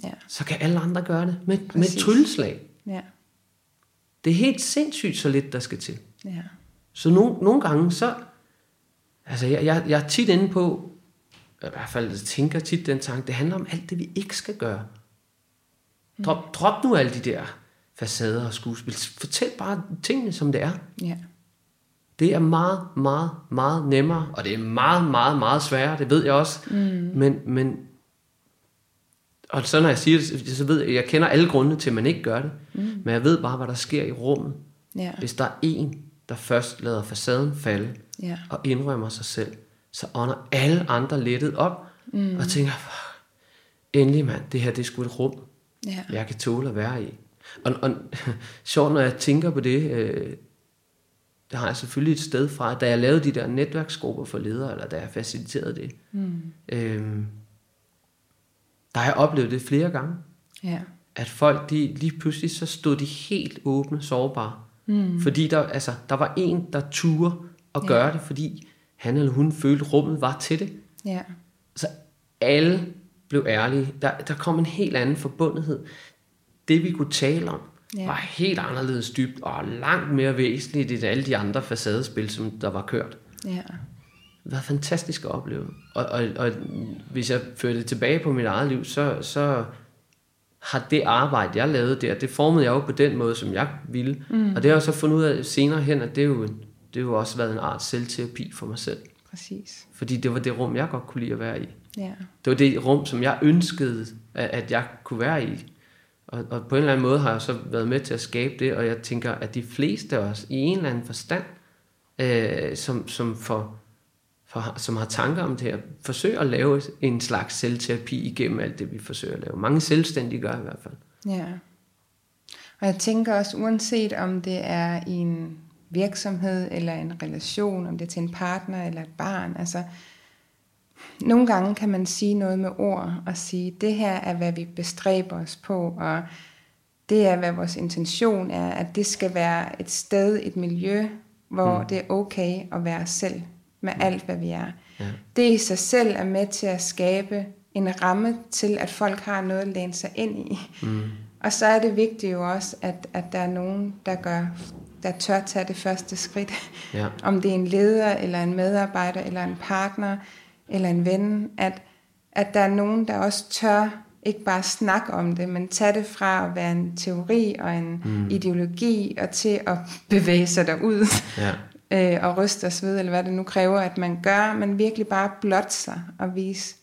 Ja. så kan alle andre gøre det med, med et trylleslag. Ja. Det er helt sindssygt så lidt, der skal til. Ja. Så nogle, nogle gange, så... Altså, jeg, jeg, jeg er tit inde på, i hvert fald tænker tit den tanke, det handler om alt det, vi ikke skal gøre. Drop, drop nu alle de der facader og skuespil. Fortæl bare tingene, som det er. Ja. Det er meget, meget, meget nemmere, og det er meget, meget, meget sværere, det ved jeg også. Mm. Men, men, og så når jeg siger det, så ved jeg, jeg kender alle grundene til, at man ikke gør det. Mm. Men jeg ved bare, hvad der sker i rummet. Ja. Hvis der er en, der først lader facaden falde, Ja. og indrømmer sig selv, så ånder alle andre lettet op, mm. og tænker, "Fuck, endelig mand, det her det er sgu et rum, Ja. jeg kan tåle at være i. Og, og <laughs> sjovt, når jeg tænker på det, øh, der har jeg selvfølgelig et sted fra, da jeg lavede de der netværksgrupper for ledere, eller da jeg faciliterede det, Mm. øh, der har jeg oplevet det flere gange, Ja. at folk, de, lige pludselig, så stod de helt åbne, sårbare. Mm. Fordi der, altså, der var en, der turde at Ja. gøre det, fordi han eller hun følte, rummet var til det. Ja. Så alle blev ærlige. Der, der kom en helt anden forbundethed. Det vi kunne tale om, Ja. var helt anderledes dybt og langt mere væsentligt end alle de andre facadespil, som der var kørt. Ja. Det var fantastisk at opleve. Og, og, og hvis jeg fører det tilbage på mit eget liv, så, så har det arbejde, jeg lavede der, det formede jeg jo på den måde, som jeg ville. Mm. Og det har jeg så fundet ud af senere hen, at det er jo, en- det har jo også været en art selvterapi for mig selv. Præcis. Fordi det var det rum, jeg godt kunne lide at være i. Ja. Det var det rum, som jeg ønskede, at, at jeg kunne være i. Og, og på en eller anden måde har jeg så været med til at skabe det, og jeg tænker, at de fleste af os, i en eller anden forstand, øh, som, som, for, for, som har tanker om det her, forsøger at lave en slags selvterapi igennem alt det, vi forsøger at lave. Mange selvstændige gør i hvert fald. Ja. Og jeg tænker også, uanset om det er i en virksomhed eller en relation, om det er til en partner eller et barn, altså nogle gange kan man sige noget med ord og sige, det her er, hvad vi bestræber os på, og det er, hvad vores intention er, at det skal være et sted, et miljø, hvor mm. det er okay at være selv med alt, hvad vi er. Ja. Det i sig selv er med til at skabe en ramme til, at folk har noget at læne sig ind i. Mm. Og så er det vigtigt jo også, at, at der er nogen, der gør, der tør tage det første skridt. Ja. Om det er en leder, eller en medarbejder, eller en partner, eller en ven, at, at der er nogen, der også tør ikke bare snakke om det, men tage det fra at være en teori og en mm. ideologi, og til at bevæge sig derud, Ja. <laughs> øh, og ryste os ved, eller hvad det nu kræver, at man gør, men virkelig bare blot sig og vise,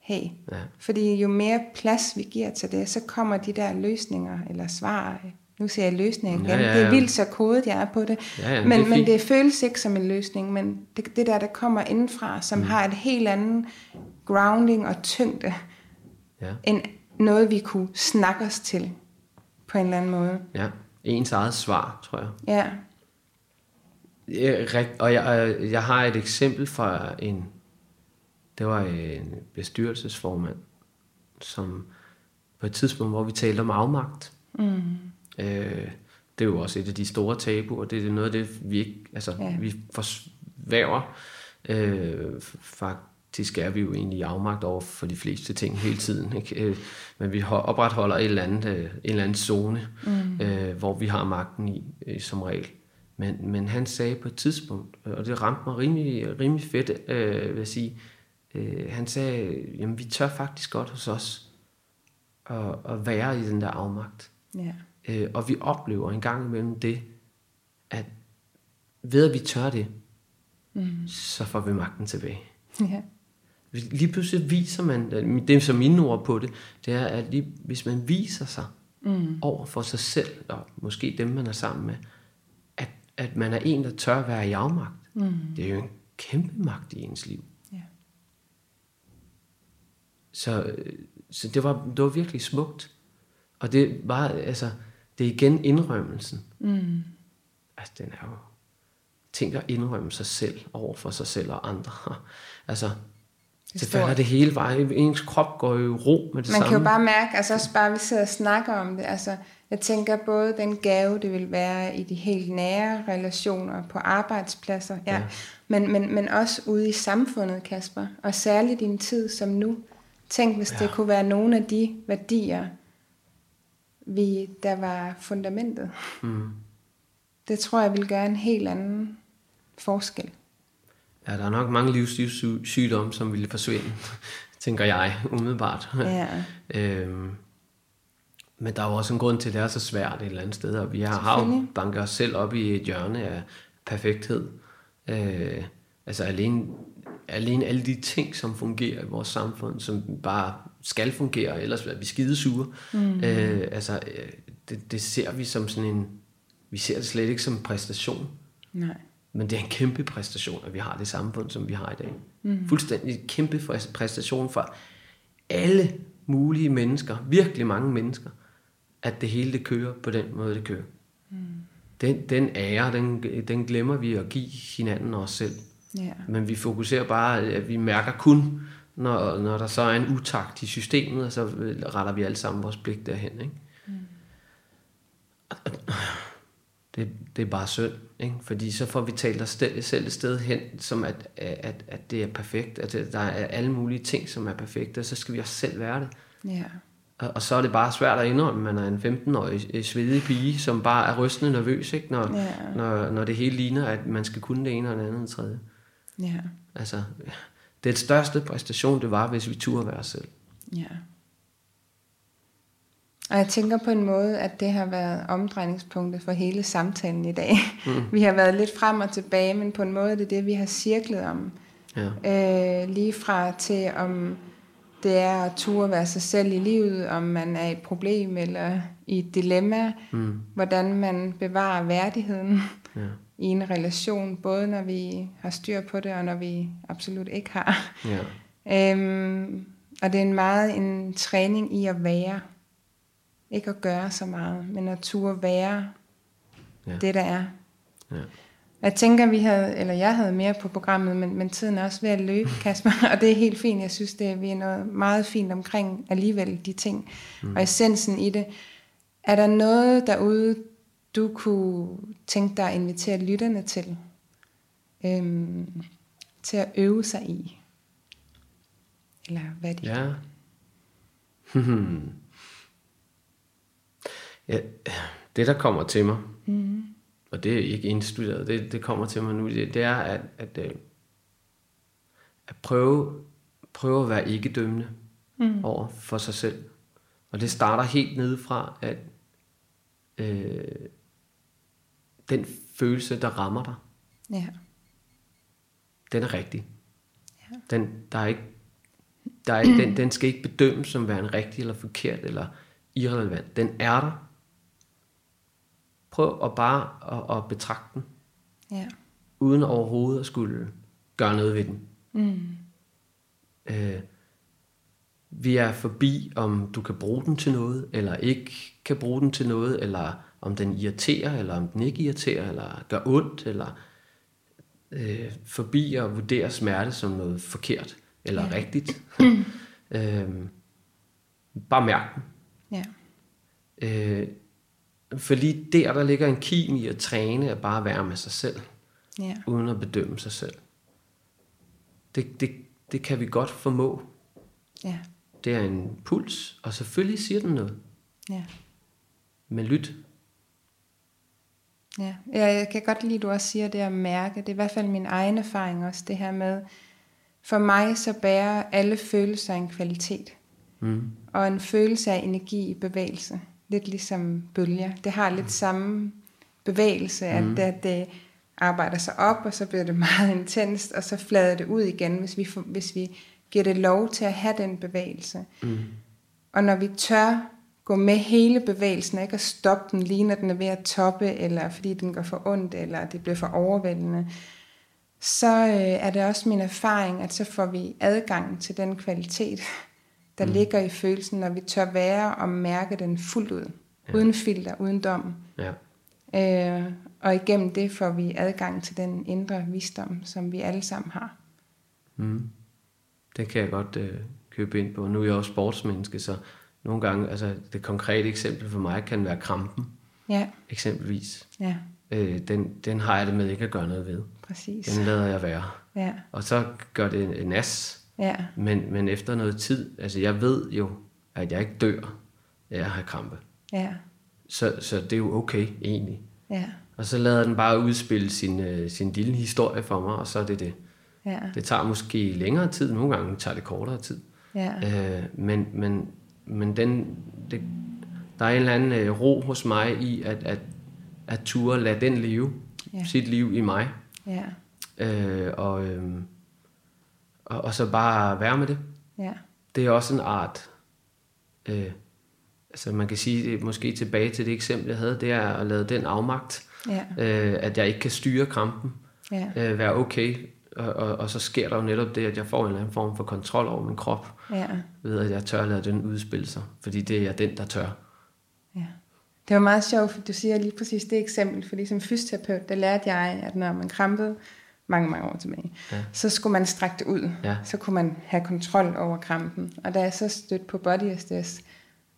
hey, Ja. fordi jo mere plads vi giver til det, så kommer de der løsninger eller svar. Nu siger jeg løsninger igen. Ja, ja, Det er ja. vildt så kodet, jeg er på det. Ja, ja, men men, det men det føles ikke som en løsning, men det, det der, der kommer indenfra, som mm. har et helt andet grounding og tyngde, Ja. end noget, vi kunne snakke os til på en eller anden måde. ja. Ens eget svar, tror jeg. Ja, Ja, rigt- Og jeg, jeg har et eksempel fra en, det var en bestyrelsesformand, som på et tidspunkt, hvor vi talte om afmagt. Mm. Øh, det er jo også et af de store tabuer, det er noget af det, vi ikke, altså, Ja. vi forsvæver. Øh, faktisk er vi jo egentlig i afmagt over for de fleste ting hele tiden, ikke? Øh, men vi ho- opretholder et eller andet, øh, en eller anden zone, mm. øh, hvor vi har magten i, øh, som regel. Men, men han sagde på et tidspunkt, øh, og det ramte mig rimelig, rimelig fedt, øh, vil jeg sige, øh, han sagde, jamen vi tør faktisk godt hos os at, at være i den der afmagt. ja, Øh, og vi oplever en gang imellem det, at ved at vi tør det, mm. så får vi magten tilbage. ja, Lige pludselig viser man, det er så mine ord på det, det er, at lige, hvis man viser sig mm. over for sig selv, og måske dem, man er sammen med, at, at man er en, der tør være i afmagt. Mm. Det er jo en kæmpe magt i ens liv. ja. Så, øh, så det, var, det var virkelig smukt. Og det var, altså, det er igen indrømmelsen. Mm. Altså, den er jo... Tænk at indrømme sig selv over for sig selv og andre. <laughs> altså, Det falder stort. det hele vejen. Ens krop går jo i ro med det Man samme. kan jo bare mærke, altså også bare, vi sidder og snakker om det, altså jeg tænker både den gave, det vil være i de helt nære relationer på arbejdspladser, ja, ja. Men, men, men også ude i samfundet, Kasper, og særligt i en tid som nu. Tænk, hvis ja. det kunne være nogle af de værdier, vi, der var fundamentet. Mm. Det tror jeg vil gøre en helt anden forskel. Ja, der er nok mange livsstilssygdomme, som ville forsvinde, <laughs> tænker jeg, umiddelbart. Ja. <laughs> øhm, men der er jo også en grund til, at det er så svært et eller andet sted, og vi har, har jo banket os selv op i et hjørne af perfekthed. Øh, altså alene, alene alle de ting, som fungerer i vores samfund, som bare skal fungere, ellers er vi skidesure. Mm. Øh, altså, øh, det, det ser vi som sådan en, vi ser det slet ikke som en præstation. Nej. Men det er en kæmpe præstation, at vi har det samfund, som vi har i dag. Mm. Fuldstændig kæmpe præ- præstation for alle mulige mennesker, virkelig mange mennesker, at det hele det kører på den måde, det kører. Mm. Den, den ære, den, den glemmer vi at give hinanden og os selv. Ja. Men vi fokuserer bare, at vi mærker kun, når, når der så er en utakt i systemet, og så retter vi alle sammen vores blik derhen. Ikke? Mm. det, det er bare synd, ikke? fordi så får vi talt os selv et sted hen, som at, at, at det er perfekt, at der er alle mulige ting, som er perfekte, og så skal vi også selv være det. Ja. Og, og så er det bare svært at indrømme, at man er en 15-årig svedig pige, som bare er rystende nervøs, ikke? Når, Ja. når, når det hele ligner, at man skal kunne det ene og det andet og det tredje. Ja. Altså, det største præstation, det var, hvis vi turde være os selv. Ja. Og jeg tænker på en måde, at det har været omdrejningspunktet for hele samtalen i dag. Mm. <laughs> Vi har været lidt frem og tilbage, men på en måde det er det, vi har cirklet om. Ja. Øh, lige fra til om det er at ture være sig selv i livet, om man er i et problem eller i et dilemma, Mm. hvordan man bevarer værdigheden ja. I en relation, både når vi har styr på det, og når vi absolut ikke har. ja. Øhm, og det er en meget en træning i at være. Ikke at gøre så meget, men at turde være Ja. det, der er. ja. Jeg tænker, vi havde, eller jeg havde mere på programmet, men, men tiden er også ved at løbe, <laughs> Kasper. Og det er helt fint. Jeg synes, det er, vi er noget meget fint omkring alligevel de ting. Mm. Og essensen i det. Er der noget derude, du kunne tænke dig at invitere lytterne til? Øhm, til at øve sig i? Eller hvad de Ja. <laughs> ja. Det, der kommer til mig, Mm. og det er ikke indstuderet, det, det kommer til mig nu, det, det er at, at, øh, at prøve, prøve at være ikke dømmende mm. over for sig selv. Og det starter helt nedefra, at øh, den følelse, der rammer dig, Ja. den er rigtig. Ja. Den, der er ikke, der er ikke, den, den skal ikke bedømmes som værende rigtig eller forkert eller irrelevant. Den er der. Prøv at bare at, at betragte den, Ja. uden overhovedet at skulle gøre noget ved den. Mm. Øh, vi er forbi, om du kan bruge den til noget, eller ikke kan bruge den til noget, eller om den irriterer, eller om den ikke irriterer, eller gør ondt, eller øh, forbi at vurdere smerte som noget forkert, eller ja. rigtigt. <clears throat> øh, bare mærk den. Ja. Øh, fordi der, der ligger en kim i at træne, at bare være med sig selv, Ja. uden at bedømme sig selv. Det, det, det kan vi godt formå. Ja. Det er en puls, og selvfølgelig siger den noget. Ja. Men lyt. Ja, jeg jeg kan godt lide, at du også siger det at mærke. Det er i hvert fald min egen erfaring også, det her med, for mig så bærer alle følelser en kvalitet. Mm. Og en følelse af energi i bevægelse. Lidt ligesom bølger. Det har lidt samme bevægelse, at Mm. det, det arbejder sig op, og så bliver det <laughs> meget intenst, og så flader det ud igen, hvis vi, hvis vi giver det lov til at have den bevægelse. Mm. Og når vi tør gå med hele bevægelsen, ikke at stoppe den lige når den er ved at toppe, eller fordi den går for ondt, eller det bliver for overvældende, så øh, er det også min erfaring, at så får vi adgang til den kvalitet, der mm. ligger i følelsen, når vi tør være og mærke den fuldt ud. Ja. Uden filter, uden dom. Ja. Øh, og igennem det får vi adgang til den indre visdom, som vi alle sammen har. Mm. Det kan jeg godt øh, købe ind på. Nu er jeg også sportsmenneske, så nogle gange, altså det konkrete eksempel for mig kan være krampen, Ja, eksempelvis. ja, Øh, den, den har jeg det med ikke at gøre noget ved. præcis. Den lader jeg være. Ja, Og så gør det en nas, ja, men, men efter noget tid, altså jeg ved jo, at jeg ikke dør af at have krampe. ja, Så, så det er jo okay, egentlig. ja, Og så lader den bare udspille sin, øh, sin lille historie for mig, og så er det det. ja, Det tager måske længere tid, nogle gange tager det kortere tid. ja, Øh, men men, men den, det, der er en eller anden øh, ro hos mig i, at, at, at ture lade den leve Ja. sit liv i mig. ja, Øh, og, øh, og, og så bare være med det. ja, Det er også en art, øh, altså man kan sige, måske tilbage til det eksempel, jeg havde, det er at lade den afmagt, ja, øh, at jeg ikke kan styre krampen, ja, øh, være okay, og, og, og så sker der jo netop det, at jeg får en eller anden form for kontrol over min krop, ja, ved at jeg tør lade den udspille sig, fordi det er den, der tør. ja. Det var meget sjovt, for du siger lige præcis det eksempel, fordi som fysioterapeut, der lærte jeg, at når man krampede mange, mange år tilbage, Ja. så skulle man strække det ud. Ja. Så kunne man have kontrol over krampen. Og da jeg så stødte på Body SDS,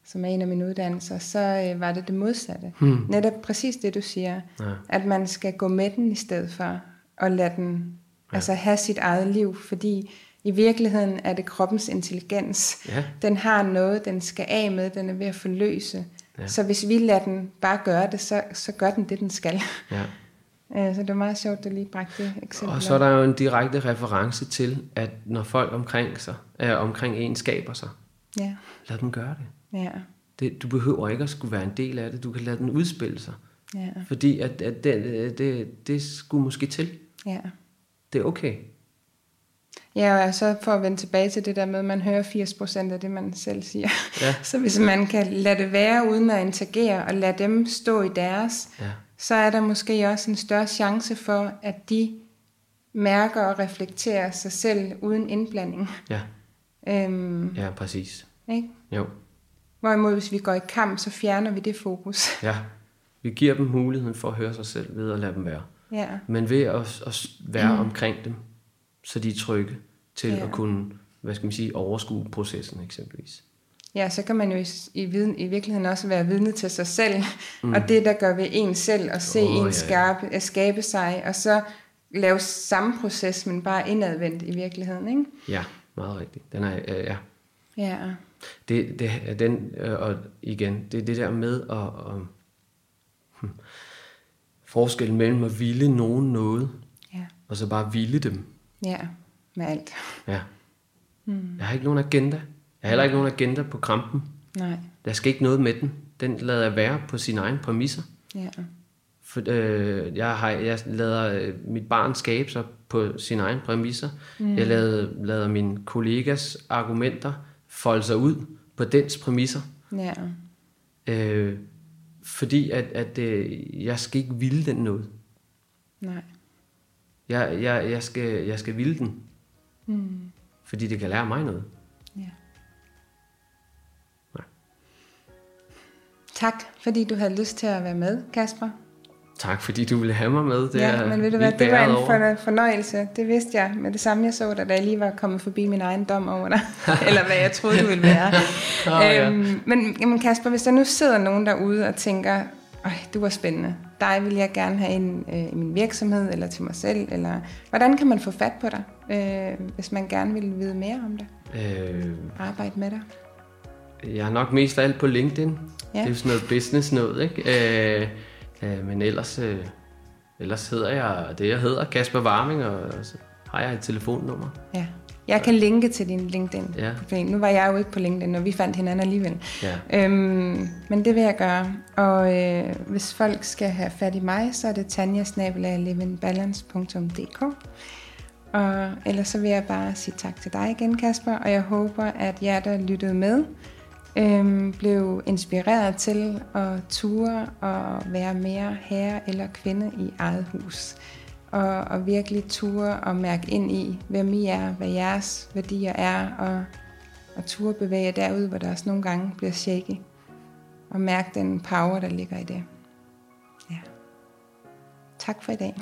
som er en af mine uddannelser, så øh, var det det modsatte. Hmm. Netop præcis det, du siger. Ja. At man skal gå med den i stedet for at lade den ja. altså have sit eget liv, fordi i virkeligheden er det kroppens intelligens. Ja. Den har noget, den skal af med, den er ved at forløse. Ja. Så hvis vi lader den bare gøre det, så, så gør den det, den skal. ja. <laughs> Øh, så det er meget sjovt, at du lige bragte det eksempel. Og så er der jo en direkte reference til, at når folk omkring sig, øh, omkring en skaber sig, Ja, lad dem gøre det. ja, det. Du behøver ikke at skulle være en del af det. Du kan lade den udspille sig. ja, Fordi at, at det, det, det skulle måske til. ja. Det er okay. Ja, og så for at vende tilbage til det der med, at man hører 80% af det, man selv siger. Ja. <laughs> Så hvis man kan lade det være uden at interagere, og lade dem stå i deres, Ja. så er der måske også en større chance for, at de mærker og reflekterer sig selv uden indblanding. Ja, <laughs> Øhm, ja præcis. ikke? Jo. Hvorimod, hvis vi går i kamp, så fjerner vi det fokus. Ja. Vi giver dem muligheden for at høre sig selv ved at lade dem være. Ja, Men ved at, at være mm. omkring dem, så de er trygge til Ja. at kunne, hvad skal man sige, overskue processen eksempelvis. ja, så kan man jo i, i, viden, i virkeligheden også være vidne til sig selv, mm. og det, der gør ved en selv, at se oh, en ja. skabe, at skabe sig, og så lave samme proces, men bare indadvendt i virkeligheden, ikke? Ja, meget rigtigt. Den er, øh, ja. Ja, Det, det, er den, øh, og igen, det er det der med at, at forskellen mellem at ville nogen noget, ja, og så bare ville dem. ja, med alt. Ja. Mm. Jeg har ikke nogen agenda. Jeg har heller ikke nogen agenda på krampen. Nej, Der skal ikke noget med den. Den lader jeg være på sine egne præmisser. ja, For, øh, jeg, har, jeg lader øh, mit barn skabe sig på sine egne præmisser. Mm. Jeg lader, lader mine kollegas argumenter folde sig ud på dens præmisser. ja, Øh, fordi at, at øh, jeg skal ikke ville den noget. nej, Jeg, jeg, jeg, skal, jeg skal ville den. mm, Fordi det kan lære mig noget. ja. Nej. Tak, fordi du havde lyst til at være med, Kasper. Tak fordi du ville have mig med. Det ja, men ved du hvad, det var en for, fornøjelse. Det vidste jeg med det samme, jeg så dig, da jeg lige var kommet forbi min egen dom over dig. <laughs> Eller hvad jeg troede, du ville være. <laughs> Ja. øhm, men jamen Kasper, hvis der nu sidder nogen derude og tænker, Øj, du var spændende. Dig vil jeg gerne have ind øh, i min virksomhed, eller til mig selv. Eller hvordan kan man få fat på dig, øh, hvis man gerne vil vide mere om det? Øh, Arbejde med dig. jeg er nok mest af alt på LinkedIn. Ja. Det er jo sådan noget business noget, ikke? Øh, øh, men ellers, øh, ellers hedder jeg det, jeg hedder, Kasper Warming, og, og så har jeg et telefonnummer. Ja. Jeg kan linke til din LinkedIn. Ja. Fordi nu var jeg jo ikke på LinkedIn, og vi fandt hinanden alligevel. Ja. Øhm, men det vil jeg gøre. Og øh, hvis folk skal have fat i mig, så er det tanjasnabelaglivinbalance.dk Og ellers så vil jeg bare sige tak til dig igen, Kasper. Og jeg håber, at jer, der lyttede med, øhm, blev inspireret til at ture og være mere herre eller kvinde i eget hus. Og, og virkelig ture og mærke ind i, hvem I er, hvad jeres værdier er, og, og ture bevæge derud, hvor der også nogle gange bliver shaky. Og mærke den power, der ligger i det. Ja. Tak for i dag.